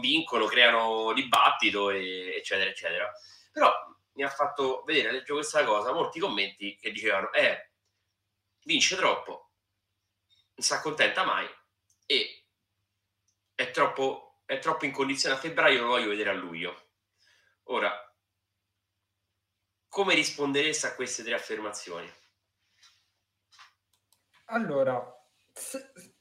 vincono, creano dibattito, e, eccetera, eccetera. Però mi ha fatto vedere, leggo questa cosa, molti commenti che dicevano, eh, vince troppo, non si accontenta mai e è troppo, è troppo in condizione a febbraio, lo voglio vedere a luglio. Ora, come rispondereste a queste tre affermazioni? Allora,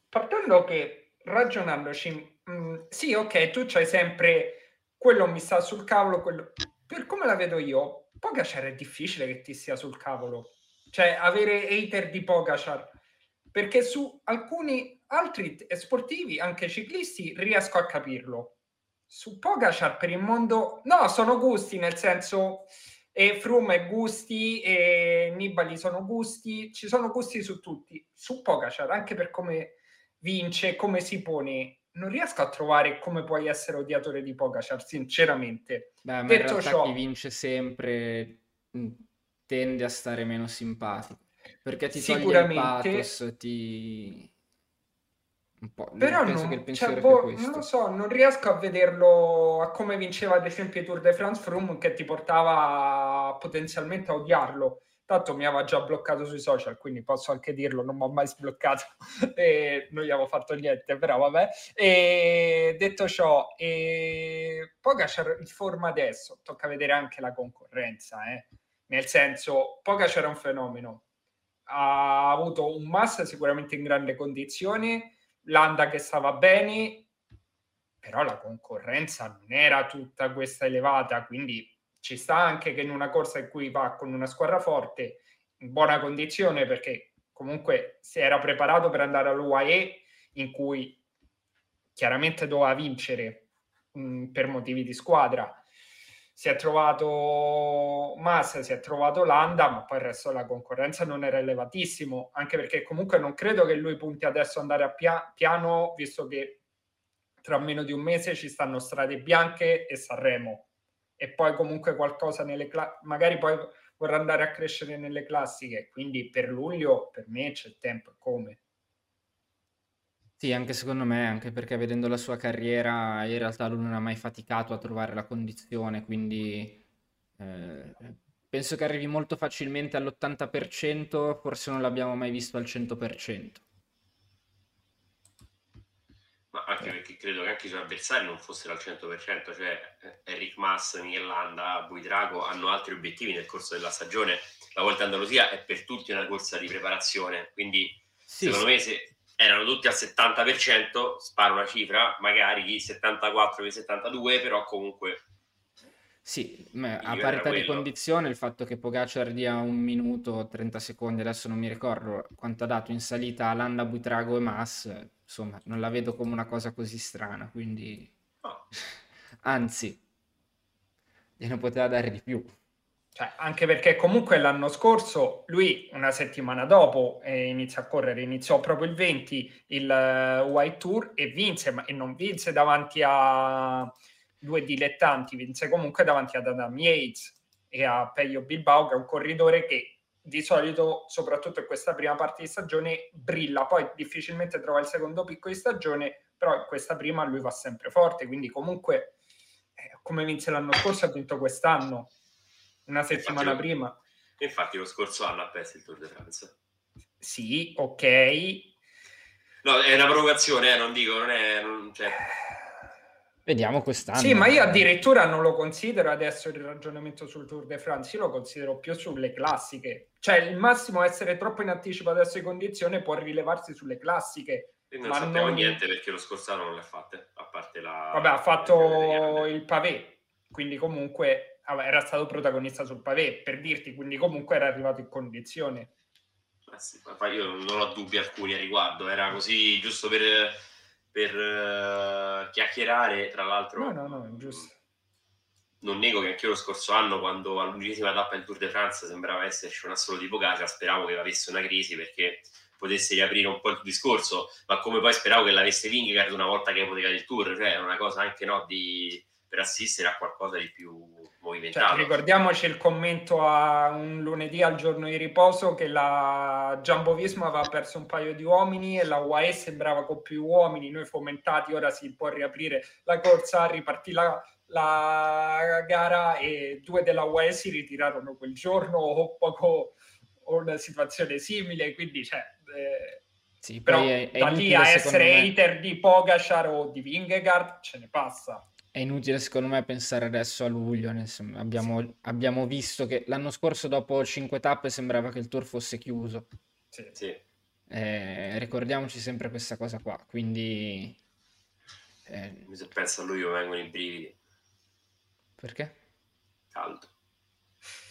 partendo che ragionandoci, mh, mm, sì, ok, tu c'hai sempre quello mi sta sul cavolo, quello... per come la vedo io, Pogacar è difficile che ti sia sul cavolo cioè avere hater di Pogacar, perché su alcuni altri sportivi, anche ciclisti, riesco a capirlo. Su Pogacar per il mondo, no, sono gusti, nel senso, e Froome è gusti, e Nibali sono gusti, ci sono gusti su tutti. Su Pogacar, anche per come vince, come si pone, non riesco a trovare come puoi essere odiatore di Pogacar, sinceramente. Beh, ma Detto ciò, chi vince sempre mm, tende a stare meno simpatico perché ti toglie il pathos, ti... Un po'. Però penso non, che il pensiero cioè, boh, non lo so, non riesco a vederlo a come vinceva ad esempio i Tour de France Froome che ti portava potenzialmente a odiarlo. Tanto mi aveva già bloccato sui social, quindi posso anche dirlo, non mi ho mai sbloccato e non gli avevo fatto niente, però vabbè. E detto ciò, e... Pogacar in forma adesso, tocca vedere anche la concorrenza, eh. nel senso, Pogacar è un fenomeno, ha avuto un Massa sicuramente in grandi condizioni, Landa che stava bene, però la concorrenza non era tutta questa elevata, quindi ci sta anche che in una corsa in cui va con una squadra forte, in buona condizione, perché comunque si era preparato per andare all'UAE, in cui chiaramente doveva vincere mh, per motivi di squadra. Si è trovato Massa, si è trovato Landa, ma poi il resto della concorrenza non era elevatissimo, anche perché comunque non credo che lui punti adesso andare a pia- piano, visto che tra meno di un mese ci stanno Strade Bianche e Sanremo. E poi comunque qualcosa nelle classiche, magari poi vorrà andare a crescere nelle classiche, quindi per luglio per me c'è tempo. Come. Sì, anche secondo me, anche perché vedendo la sua carriera in realtà lui non ha mai faticato a trovare la condizione, quindi eh, penso che arrivi molto facilmente all'80%, forse non l'abbiamo mai visto al 100% ma anche perché credo che anche i suoi avversari non fossero al 100%, cioè Eric eh, Mass, Michelanda, Buitrago hanno altri obiettivi nel corso della stagione. La Volta Andalusia è per tutti una corsa di preparazione, quindi sì, secondo sì. me se erano tutti al 70%, sparo una cifra, magari chi 74, chi 72, però comunque sì, a parità di condizione il fatto che Pogacar dia un minuto, 30 secondi, adesso non mi ricordo quanto ha dato in salita a Landa, Buitrago e Mass, insomma, non la vedo come una cosa così strana, quindi... Oh. Anzi, gliene poteva dare di più. Cioè, anche perché comunque l'anno scorso lui una settimana dopo eh, inizia a correre, iniziò proprio il 20 il uh, White Tour e vinse, ma e non vinse davanti a due dilettanti, vinse comunque davanti ad Adam Yates e a Peio Bilbao, che è un corridore che di solito, soprattutto in questa prima parte di stagione, brilla, poi difficilmente trova il secondo picco di stagione, però in questa prima lui va sempre forte, quindi comunque eh, come vinse l'anno scorso ha vinto quest'anno, una settimana infatti, prima. Infatti lo scorso anno ha perso il Tour de France. Sì, ok. No, è una provocazione, eh, non dico, non è... Non, cioè... Vediamo quest'anno. Sì, ma io addirittura non lo considero adesso il ragionamento sul Tour de France, io lo considero più sulle classiche. Cioè, il massimo essere troppo in anticipo adesso di condizione può rilevarsi sulle classiche. E non sappiamo non... niente perché lo scorso anno non le ha fatte, a parte la... Vabbè, ha fatto il pavé, quindi comunque era stato protagonista sul pavé, per dirti, quindi comunque era arrivato in condizione. Eh sì, io non ho dubbi alcuni a riguardo, era così giusto per per uh, chiacchierare, tra l'altro. No, no, no, giusto. Non nego che anche io lo scorso anno, quando all'undicesima tappa del Tour de France sembrava esserci un assolo di Pogacar, speravo che avesse una crisi perché potesse riaprire un po' il discorso, ma come poi speravo che l'avesse Vingegaard una volta che ipotecato il Tour, cioè è una cosa anche no, di, per assistere a qualcosa di più movimentato. Cioè, ricordiamoci il commento a un lunedì al giorno di riposo che la Jumbo Visma aveva perso un paio di uomini e la UAE sembrava con più uomini, noi fomentati, ora si può riaprire la corsa, ripartì la, la gara e due della UAE si ritirarono quel giorno o poco o una situazione simile, quindi cioè, eh, sì, però è, è da lì a essere me... hater di Pogacar o di Vingegaard ce ne passa è inutile secondo me pensare adesso a luglio, abbiamo, sì. abbiamo, visto che l'anno scorso dopo cinque tappe sembrava che il tour fosse chiuso. Sì. sì. Eh, ricordiamoci sempre questa cosa qua, quindi... Eh... Se penso a luglio vengono i brividi. Perché? Caldo.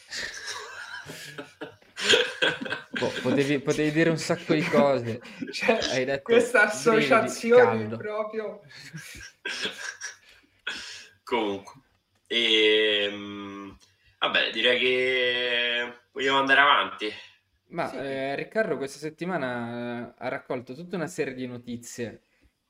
boh, potevi, potevi, dire un sacco di cose. Cioè, Hai detto questa associazione proprio... Comunque, e, ehm, vabbè, direi che vogliamo andare avanti. Ma sì. eh, Riccardo questa settimana ha raccolto tutta una serie di notizie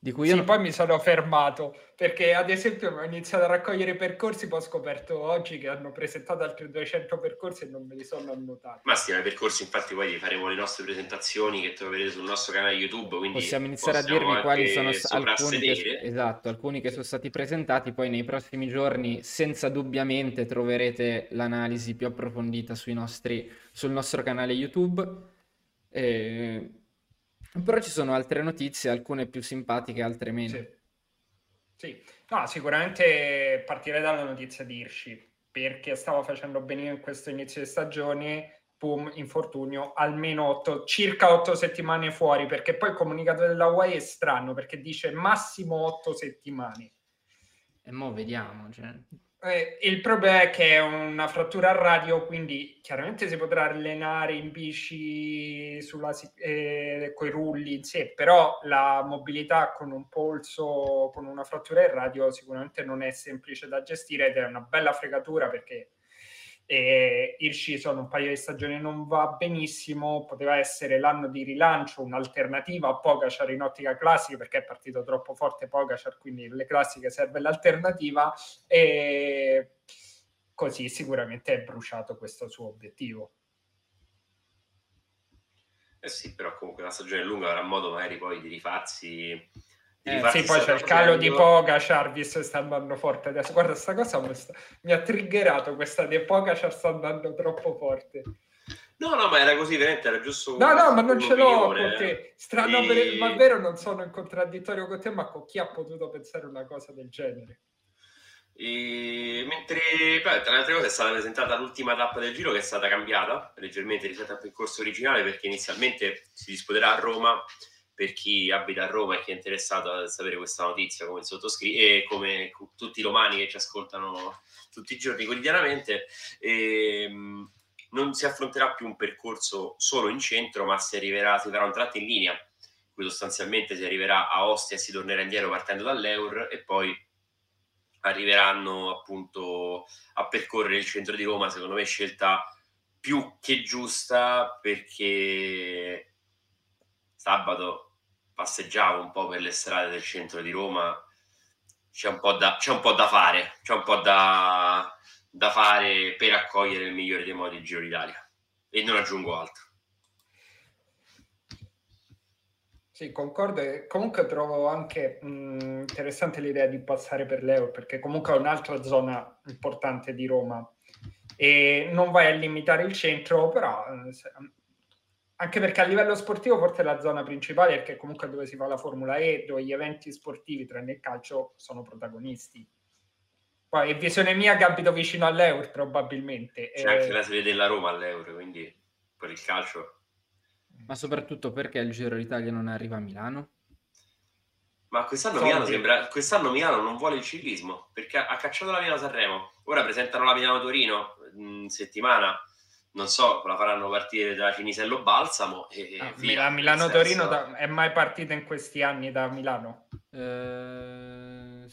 di cui Sì, io non- poi mi sono fermato perché ad esempio ho iniziato a raccogliere i percorsi, poi ho scoperto oggi che hanno presentato altri 200 percorsi e non me li sono annotati. Ma sì, ma i percorsi infatti poi faremo le nostre presentazioni che troverete sul nostro canale YouTube, quindi possiamo iniziare a possiamo dirvi quali sono alcuni che, esatto, alcuni che sono stati presentati, poi nei prossimi giorni senza dubbiamente troverete l'analisi più approfondita sui nostri, sul nostro canale YouTube. Eh, però ci sono altre notizie, alcune più simpatiche, altre meno. Sì. Sì. No, sicuramente partirei dalla notizia di Hirschi perché stava facendo benissimo in questo inizio di stagione, boom, infortunio, almeno otto, circa otto settimane fuori, perché poi il comunicato della UAE è strano perché dice massimo otto settimane. E mo vediamo, cioè. Eh, il problema è che è una frattura a radio, quindi chiaramente si potrà allenare in bici sulla, eh, coi rulli in sé, però la mobilità con un polso, con una frattura in radio sicuramente non è semplice da gestire ed è una bella fregatura perché eh, Hirschi sono un paio di stagioni non va benissimo, poteva essere l'anno di rilancio, un'alternativa a Pogacar in ottica classica perché è partito troppo forte Pogacar, quindi le classiche serve l'alternativa e così sicuramente è bruciato questo suo obiettivo. Eh sì, però comunque la stagione lunga, avrà modo magari poi di rifarsi. Eh, Sì, poi c'è il calo di. Pogacar, visto che sta andando forte adesso. Guarda, sta cosa mi, sta- mi ha triggerato questa di Pogacar sta andando troppo forte. No, no, ma era così, veramente era giusto No, no, ma non ce l'ho con te. eh. Strano, E- per- ma vero non sono in contraddittorio con te, ma con chi ha potuto pensare una cosa del genere? E mentre poi, tra le altre cose è stata presentata l'ultima tappa del giro che è stata cambiata leggermente rispetto al percorso originale perché inizialmente si disputerà a Roma per chi abita a Roma e chi è interessato a sapere questa notizia come sottoscritto e come cu- tutti i romani che ci ascoltano tutti i giorni quotidianamente ehm, non si affronterà più un percorso solo in centro ma si arriverà si farà un tratto in linea. In cui sostanzialmente si arriverà a Ostia e si tornerà indietro partendo dall'Eur e poi arriveranno appunto a percorrere il centro di Roma, secondo me scelta più che giusta perché sabato passeggiavo un po' per le strade del centro di Roma, c'è un po' da, un po' da fare, c'è un po' da, da fare per accogliere il migliore dei modi il Giro d'Italia e non aggiungo altro. Sì, concordo. Comunque trovo anche mh, interessante l'idea di passare per l'Euro, perché comunque è un'altra zona importante di Roma. E non vai a limitare il centro, però eh, anche perché a livello sportivo forse è la zona principale, perché comunque è dove si fa la Formula E, dove gli eventi sportivi, tranne il calcio, sono protagonisti. Poi è visione mia che abito vicino all'Euro, probabilmente. C'è Eh, anche la serie della Roma all'Euro, quindi per il calcio Ma soprattutto perché il Giro d'Italia non arriva a Milano? Ma quest'anno. Milano, sembra, quest'anno Milano non vuole il ciclismo perché ha cacciato la Milano-Sanremo. Ora presentano la Milano-Torino in settimana. Non so, la faranno partire da Cinisello Balsamo e ah, via. Mila- Milano Nel Torino senso- da- è mai partita in questi anni da Milano? Eh,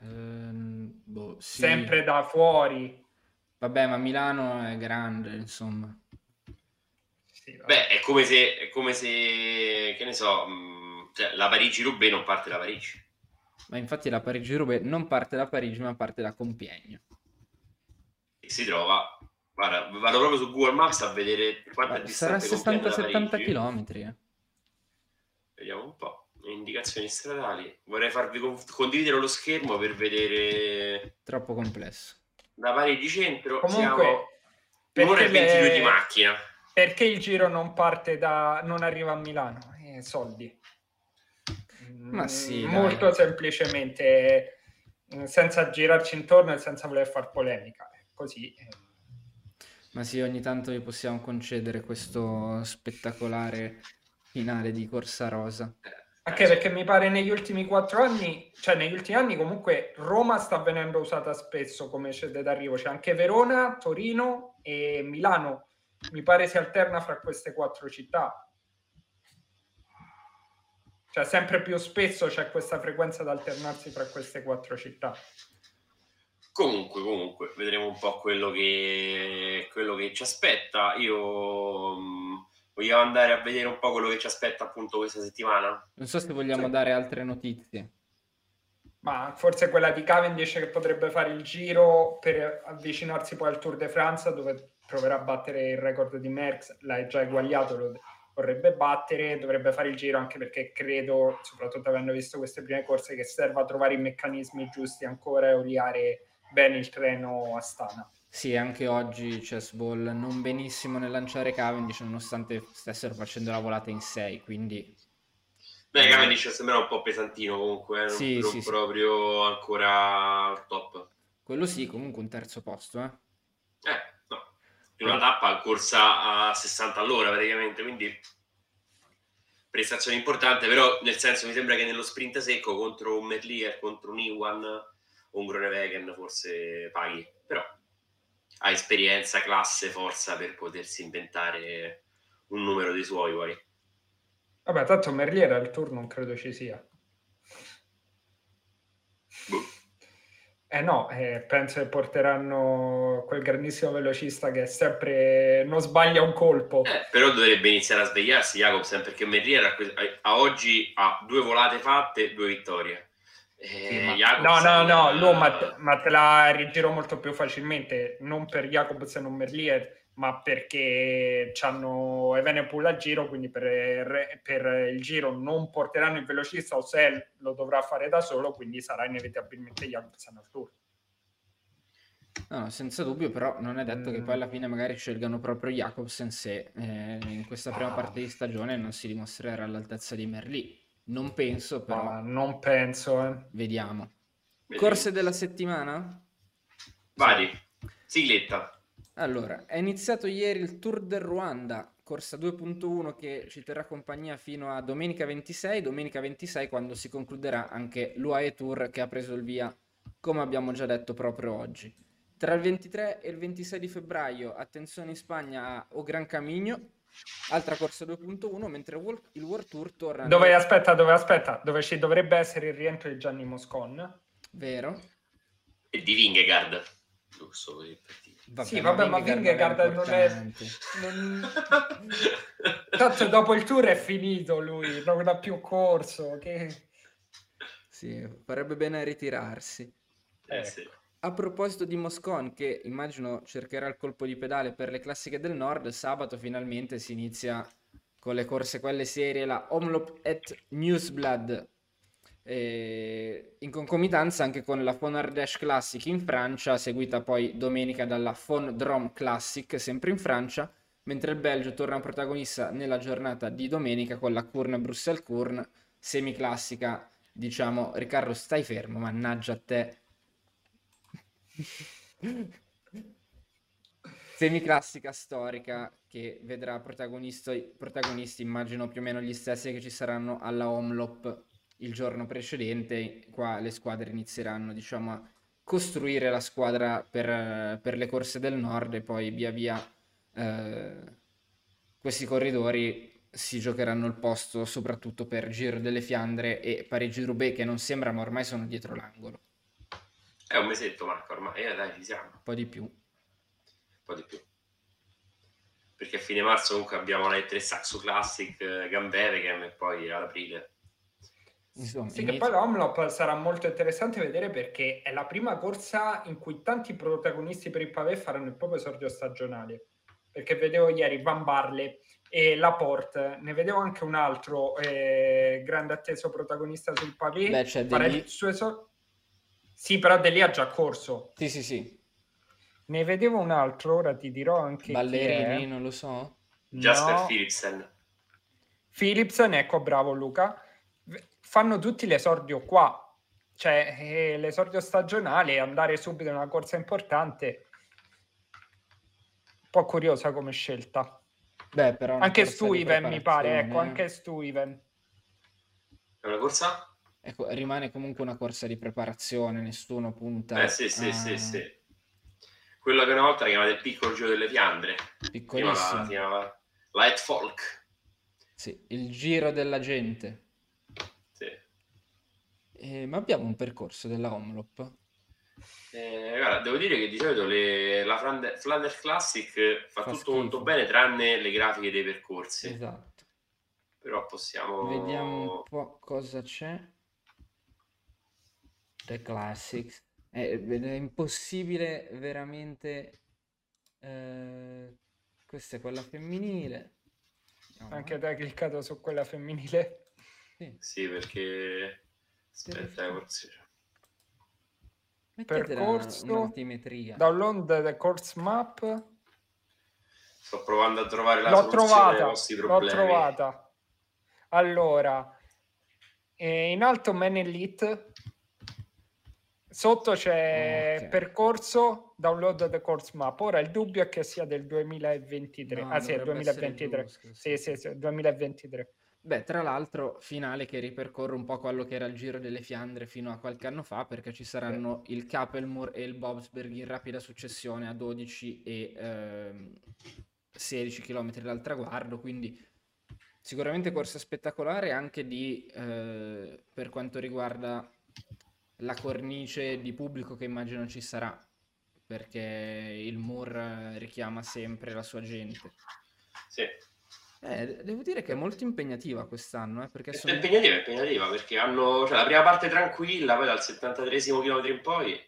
ehm, boh, sì. Sempre da fuori. Vabbè, ma Milano è grande, insomma. Sì, vabbè. Beh, è come se, è come se che ne so, mh, cioè, la Parigi-Roubaix non parte da Parigi. Ma infatti la Parigi-Roubaix non parte da Parigi, ma parte da Compiègne. E si trova, guarda, vado proprio su Google Maps a vedere quanto è Ma sarà distante Compiègne da 60-70 Parigi. km. Eh. Vediamo un po'. Indicazioni stradali. Vorrei farvi con- condividere lo schermo per vedere Troppo complesso. da Parigi centro. Comunque, siamo perché un'ora e 22 le- di macchina. Perché il giro non parte da... non arriva a Milano? Eh, soldi. Ma sì, Mm, dai. Molto semplicemente, mm, senza girarci intorno e senza voler far polemica. Così. eh. Ma sì, ogni tanto vi possiamo concedere questo spettacolare finale di Corsa Rosa. Anche perché mi pare negli ultimi quattro anni, cioè negli ultimi anni comunque Roma sta venendo usata spesso come sede d'arrivo. C'è anche Verona, Torino e Milano. Mi pare si alterna fra queste quattro città. Cioè sempre più spesso c'è questa frequenza da alternarsi fra queste quattro città. Comunque, comunque, vedremo un po' quello che, quello che ci aspetta. Io mh, Vogliamo andare a vedere un po' quello che ci aspetta appunto questa settimana? Non so se vogliamo Sì. dare altre notizie. Ma forse quella di Cavendish che potrebbe fare il giro per avvicinarsi poi al Tour de France dove proverà a battere il record di Merckx, l'hai già eguagliato, lo vorrebbe battere, dovrebbe fare il giro anche perché credo, soprattutto avendo visto queste prime corse, che serva a trovare i meccanismi giusti ancora e oliare bene il treno a Stana. Sì, anche oggi Chessball non benissimo nel lanciare Cavendish nonostante stessero facendo la volata in 6, quindi Beh, Cavendish sembra un po' pesantino comunque, eh, non, Sì, non sì, sì. proprio ancora al top. quello sì, comunque un terzo posto, eh. Eh, no. In una tappa corsa a 60 all'ora praticamente, quindi prestazione importante, però nel senso mi sembra che nello sprint secco contro un Merlier, contro un Iwan un Groenewegen forse paghi, però ha esperienza, classe, forza per potersi inventare un numero dei suoi poi. Vabbè, tanto Merlier al Tour non credo ci sia. Boh. Eh no, eh, penso che porteranno quel grandissimo velocista che è sempre non sbaglia un colpo. Eh, però dovrebbe iniziare a svegliarsi Jacobsen perché a, que- a oggi ha due volate fatte, due vittorie. Eh, Sì, ma- No, no, no, lo, ma, te- ma te la rigiro molto più facilmente, non per Jacobsen o Merlier, ma perché hanno Evenepoel al giro, quindi per, per il giro non porteranno il velocista o se lo dovrà fare da solo, quindi sarà inevitabilmente Jacobsen al tour. No, no, senza dubbio, però non è detto che Mm. poi alla fine magari scelgano proprio Jacobsen se eh, in questa prima parte di stagione non si dimostrerà all'altezza di Merlì. Non penso, però Ma non penso, eh. vediamo. Vediamo. Corse della settimana? Vai, sigletta. Allora, è iniziato ieri il Tour del Ruanda, corsa 2.1 che ci terrà compagnia fino a domenica 26, domenica 26 quando si concluderà anche l'UAE Tour che ha preso il via, come abbiamo già detto proprio oggi. Tra il 23 e il 26 di febbraio, attenzione in Spagna a O Gran Camino, altra corsa 2.1, mentre il World- il World Tour torna... Dove aspetta, dove aspetta, dove ci dovrebbe essere il rientro di Gianni Moscon. Vero? E di Vingegaard. Giusto per dire. Sì, vabbè, ma Vingegaard non è-. Non- Tanto dopo il tour è finito lui, non ha più corso. Che... Sì, farebbe bene a ritirarsi. Eh, sì. A proposito di Moscon, che immagino cercherà il colpo di pedale per le classiche del nord, sabato finalmente si inizia con le corse quelle serie, la Omloop et Newsblad, eh, in concomitanza anche con la Fon Ardèche Classic in Francia, seguita poi domenica dalla Fon Drom Classic, sempre in Francia, mentre il Belgio torna protagonista nella giornata di domenica con la Kurn Bruxelles Kurn, semiclassica, diciamo, Riccardo stai fermo, mannaggia a te. Semiclassica storica che vedrà protagonisti, immagino più o meno gli stessi che ci saranno alla Omlop il giorno precedente. Qua le squadre inizieranno, diciamo, a costruire la squadra per, per le corse del nord e poi via via eh, questi corridori si giocheranno il posto soprattutto per Giro delle Fiandre e Parigi-Roubaix che non sembra ma ormai sono dietro l'angolo, È un mesetto, Marco, ormai. Eh, dai, ci siamo. un po' di più. Un po' di più. Perché a fine marzo comunque abbiamo la E3 Saxo Classic, eh, Gambevegem e poi ad aprile. Insomma, Sì, che inizia- poi l'Omlop sarà molto interessante vedere perché è la prima corsa in cui tanti protagonisti per il pavé faranno il proprio esordio stagionale. Perché vedevo ieri Van Barle e Laporte, ne vedevo anche un altro eh, grande atteso protagonista sul pavé. Beh, c'è farà Deli- il suo esor- Sì, però De lì ha già corso. Sì, sì, sì. Ne vedevo un altro, ora ti dirò anche chi Ballerini, è. non lo so. Jasper No. Philipsen. Philipsen, ecco, bravo Luca, fanno tutti l'esordio qua, cioè eh, l'esordio stagionale, andare subito in una corsa importante, un po' curiosa come scelta. Beh, però Anche Stuyven mi pare, ecco, preparazione, anche Stuyven. È una corsa? Ecco, rimane comunque una corsa di preparazione, nessuno punta Eh sì, sì, a- sì, sì. Quello che una volta chiamava il piccolo giro delle Fiandre. Piccolissimo. si chiamava Light Folk. Sì, il giro della gente. Sì. Eh, ma abbiamo un percorso della Omlop? Eh, guarda, devo dire che di solito le- la Flander, Flanders Classic fa, Fa tutto schifo. molto bene tranne le grafiche dei percorsi. Esatto. Però possiamo... Vediamo un po' cosa c'è. The Classics. È, è impossibile veramente. eh, questa è quella femminile. Vediamo, Anche te hai cliccato su quella femminile. Sì. Sì, perché... Aspetta, forse... Percorso. un'altimetria. Download the course map. Sto provando a trovare la L'ho soluzione ai trovata, l'ho trovata. Allora, eh, in alto Man Elite, sotto c'è Ok. percorso, download the course map. Ora il dubbio è che sia del 2023. No, ah sì, è dovrebbe essere 2023. giusto, Sì, sì, sì, 2023. Beh, tra l'altro, finale che ripercorre un po' quello che era il Giro delle Fiandre fino a qualche anno fa, perché ci saranno il Capelmoor e il Bobsberg in rapida successione a 12 e ehm, 16 km dal traguardo, quindi sicuramente corsa spettacolare anche di, eh, per quanto riguarda la cornice di pubblico che immagino ci sarà, perché il Moor eh, richiama sempre la sua gente. Sì. Eh, devo dire che è molto impegnativa quest'anno, eh, perché È sono... impegnativa, è impegnativa perché hanno cioè, la prima parte tranquilla, poi dal 73 km in poi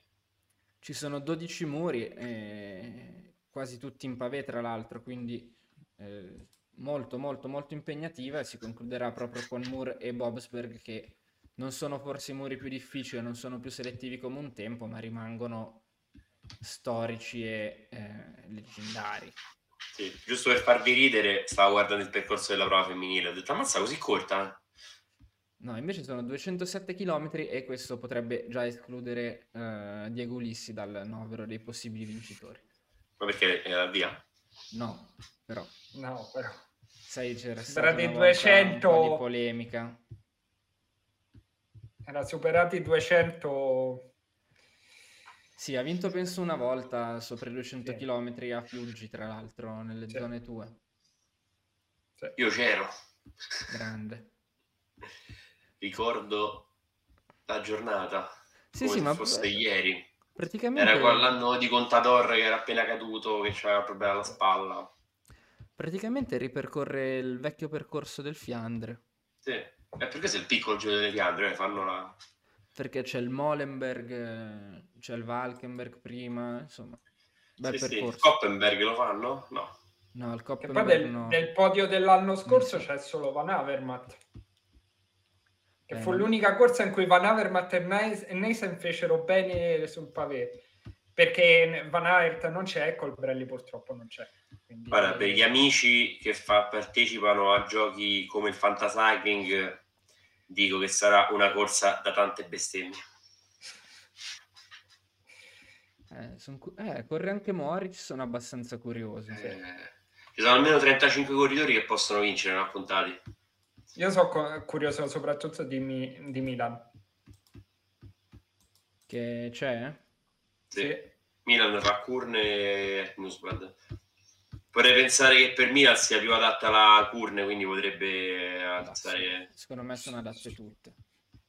Ci sono 12 muri, eh, quasi tutti in pavé tra l'altro, quindi eh, molto molto molto impegnativa e si concluderà proprio con Moore e Bobsberg che non sono forse i muri più difficili, non sono più selettivi come un tempo, ma rimangono storici e eh, leggendari. Sì, giusto per farvi ridere, stavo guardando il percorso della prova femminile, ho detto ammazza così corta? No, invece sono 207 km e questo potrebbe già escludere eh, Diego Ulissi dal novero dei possibili vincitori. Ma perché era via? No, però, No, però. sai, c'era Sarà stata dei una volta un 200. po' di polemica. Era superati i 200. Sì, ha vinto penso una volta sopra i 200 Sì. km a Fiuggi, tra l'altro, nelle Sì. zone tue. Io c'ero, Grande. ricordo la giornata Sì, come sì, se ma fosse beh, ieri. praticamente, Era quell'anno di Contador che era appena caduto, che il problema alla spalla. praticamente ripercorre il vecchio percorso del Fiandre, Sì. E perché se il piccolo giro delle Fiandre eh, fanno la... perché c'è il Molenberg, eh, c'è il Valkenberg prima, insomma, bel Sì, sì, il percorso. Koppenberg lo fanno? No. No, il Koppenberg del, no. del podio dell'anno scorso so. c'è solo Van Avermaet. Che Eh, fu l'unica corsa in cui Van Avermaet e Neis- e Neisen fecero bene sul pavé. Perché Van Aert non c'è e Colbrelli purtroppo non c'è. Quindi- Guarda, per gli amici che fa- partecipano a giochi come il Fantasycling, dico che sarà una corsa da tante bestemmie. Eh, son eh, corre anche Moritz, sono abbastanza curioso. Eh, ci sono almeno 35 corridori che possono vincere, ne ho contati. Io sono curioso soprattutto di, Mi- di Milan. Che c'è? Sì. Sì. Milan, Raccurne e Newsblad. Vorrei pensare che per Milan sia più adatta la Curne, quindi potrebbe alzare... Secondo me sono adatte tutte.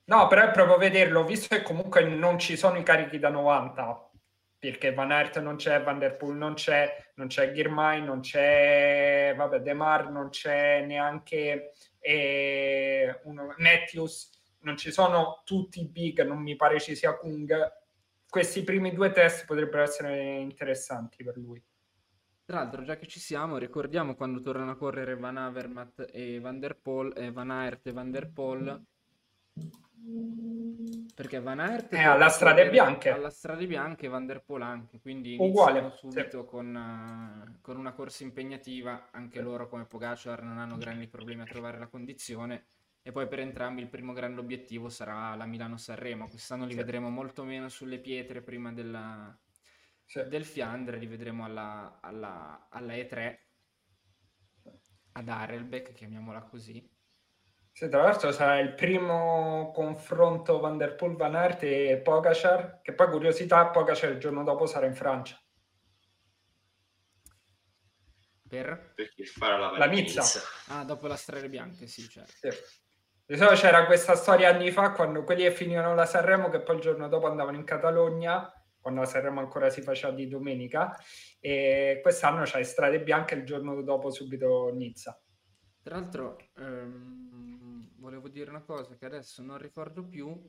No, però è proprio vederlo, visto che comunque non ci sono i carichi da 90, perché Van Aert non c'è, Van Der Poel non c'è, non c'è Girmay, non c'è, vabbè, Demar, non c'è neanche eh, uno, Matthews, non ci sono tutti i big, non mi pare ci sia Kung. Questi primi due test potrebbero essere interessanti per lui. Tra l'altro, già che ci siamo, ricordiamo quando tornano a correre Van Avermaet e Van Der Poel, e Van Aert e Van Der Poel. Perché Van Aert Eh, torna alla strade bianche. Alla strade bianche e Van Der Poel anche, quindi Uguale, iniziano sì. subito con, eh, con una corsa impegnativa. Anche loro, come Pogacar, non hanno grandi problemi a trovare la condizione. E poi per entrambi il primo grande obiettivo sarà la Milano-Sanremo. Quest'anno li Sì. vedremo molto meno sulle pietre prima della, Sì. del Fiandre li vedremo alla, alla- alla E3 ad Arelbeck, chiamiamola così. Sì, tra l'altro sarà il primo confronto Van Der Poel, Van Aert e Pogacar, che poi curiosità, Pogacar il giorno dopo sarà in Francia. Per? Perché fare la La Nizza. Ah, dopo la Strade Bianche, sì, certo. Sì. Di solito c'era questa storia anni fa quando quelli che finivano la Sanremo che poi il giorno dopo andavano in Catalogna quando la Sanremo ancora si faceva di domenica, e quest'anno c'hai Strade Bianche il giorno dopo subito Nizza. Tra l'altro, ehm, volevo dire una cosa che adesso non ricordo più.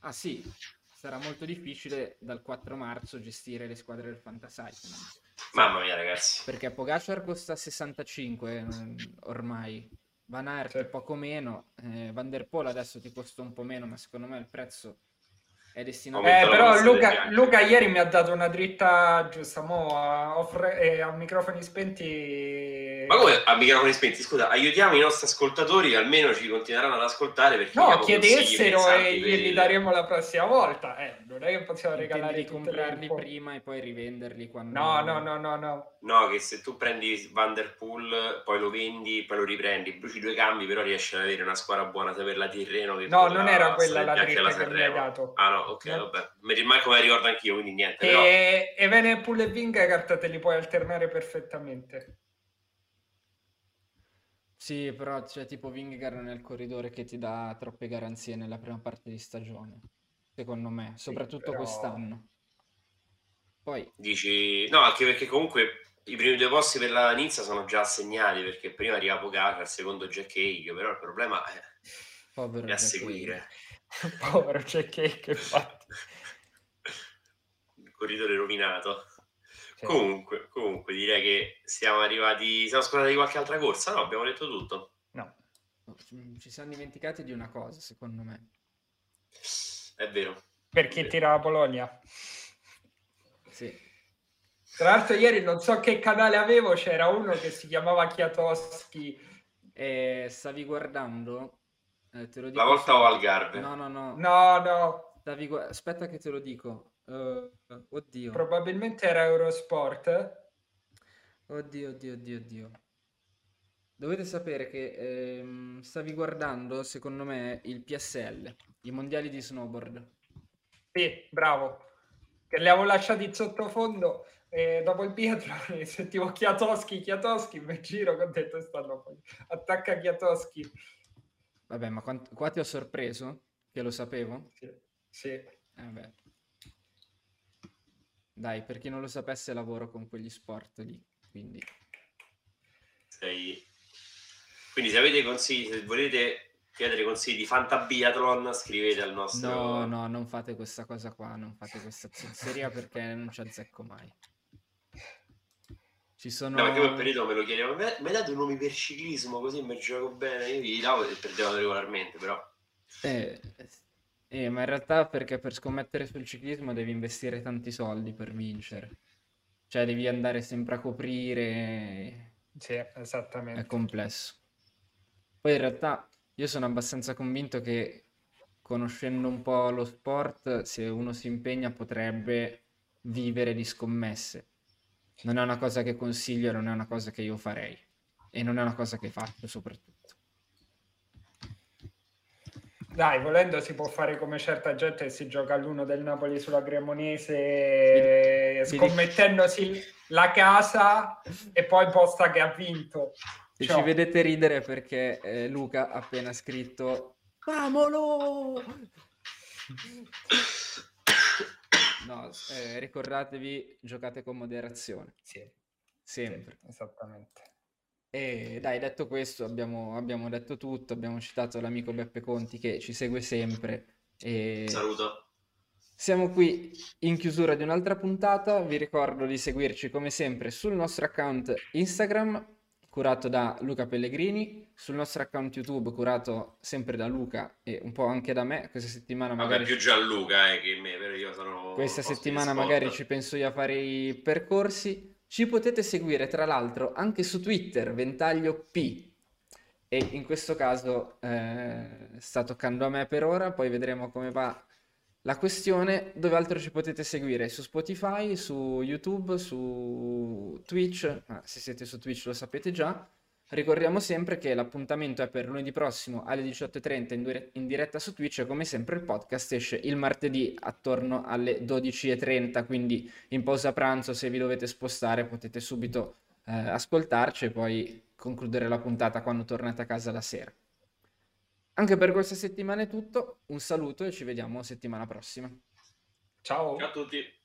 Ah sì, sarà molto difficile dal 4 marzo gestire le squadre del Fantasycling. Mamma mia, ragazzi. Perché Pogacar costa 65 ehm, ormai, Van Aert Sì. poco meno, eh, Van der Poel adesso ti costa un po' meno, ma secondo me il prezzo è destinato Eh, però Luca. Luca ieri mi ha dato una dritta giusta, mo a, offre- eh, a microfoni spenti. Ma come a microfoni spenti? Scusa, aiutiamo i nostri ascoltatori, almeno ci continueranno ad ascoltare perché No, chiedessero e per glieli il- daremo la prossima volta. Eh, non è che possiamo Intendi regalare comprarli prima e poi rivenderli quando... No, no, no, no, no. No, che se tu prendi Van der Poel, poi lo vendi, poi lo riprendi, bruci due cambi, però riesci ad avere una squadra buona per la Tirreno che No, per non era quella la e dritta che mi hai dato. Ah no, ok, No. vabbè. Mi manco me la ricordo anch'io, quindi niente. Però... E, e Venepool e Vingegaard te li puoi alternare perfettamente. Sì, però c'è tipo Vingegaard nel corridore che ti dà troppe garanzie nella prima parte di stagione, secondo me, soprattutto però- quest'anno. Poi, Dici... No, anche perché comunque i primi due posti per la Nizza sono già assegnati, perché prima arriva Pogacar, il secondo Jack Hague, però il problema è, povero è a Jack seguire. Povero c'è Cake, infatti. Il corridore rovinato. Comunque, comunque, direi che siamo arrivati... Siamo scordati di qualche altra corsa? No, abbiamo detto tutto. No. Ci siamo dimenticati di una cosa, secondo me. È vero. Per chi tira la Polonia. Sì. Tra l'altro ieri non so che canale avevo, c'era uno che si chiamava Chiatowski. E stavi guardando? Eh, te lo dico La volta o Algarve? No, no, no. No, no, Stavi Aspetta che te lo dico. Eh, oddio. probabilmente era Eurosport. Oddio, oddio, oddio, oddio. Dovete sapere che ehm, stavi guardando, secondo me, il PSL, i mondiali di snowboard. Sì, bravo. Che li avevo lasciati in sottofondo e dopo il biathlon sentivo Chiatowski, Chiatowski, mi giro che ho detto stanno poi. Attacca Chiatowski. Vabbè, ma quant- qua ti ho sorpreso, che lo sapevo. Sì, sì. Eh, vabbè. Dai, per chi non lo sapesse, lavoro con quegli sport lì, quindi... Sei... Quindi se avete consigli, se volete chiedere consigli di Fantabiathlon, scrivete al nostro... No, no, non fate questa cosa qua, non fate questa zozzeria perché non ci azzecco mai. Ci sono... No, perché poi periodo me lo chiedevano, mi mi date nomi per ciclismo così mi gioco bene, io gli davo e perdevano regolarmente, però... Eh, eh, ma in realtà perché per scommettere sul ciclismo devi investire tanti soldi per vincere. Cioè devi andare sempre a coprire, Sì, esattamente. è complesso. Poi in realtà io sono abbastanza convinto che conoscendo un po' lo sport, se uno si impegna potrebbe vivere di scommesse. Non è una cosa che consiglio, non è una cosa che io farei. E non è una cosa che faccio soprattutto. Dai, volendo si può fare come certa gente che si gioca all'uno del Napoli sulla Cremonese, Sì. scommettendosi la casa e poi posta che ha vinto. Se Ciao. ci vedete ridere perché eh, Luca ha appena scritto Famolo! No, eh, ricordatevi, giocate con moderazione, Sì, sempre. esattamente. E dai, detto questo, abbiamo, abbiamo detto tutto, abbiamo citato l'amico Beppe Conti che ci segue sempre e Saluto. siamo qui in chiusura di un'altra puntata. Vi ricordo di seguirci come sempre sul nostro account Instagram, curato da Luca Pellegrini, sul nostro account YouTube, curato sempre da Luca e un po' anche da me. Questa settimana Vabbè, magari, più Gianluca eh, che me, io sono... questa settimana magari ci penso io a fare i percorsi. Ci potete seguire tra l'altro anche su Twitter, Ventaglio P. E in questo caso eh, sta toccando a me per ora, poi vedremo come va la questione. Dove altro ci potete seguire? Su Spotify, su YouTube, su Twitch. Ah, se siete su Twitch lo sapete già. Ricordiamo sempre che l'appuntamento è per lunedì prossimo alle 18.30 in, dire- in diretta su Twitch e come sempre il podcast esce il martedì attorno alle 12.30, quindi in pausa pranzo se vi dovete spostare potete subito eh, ascoltarci e poi concludere la puntata quando tornate a casa la sera. Anche per questa settimana è tutto, un saluto e ci vediamo settimana prossima. Ciao. Ciao a tutti.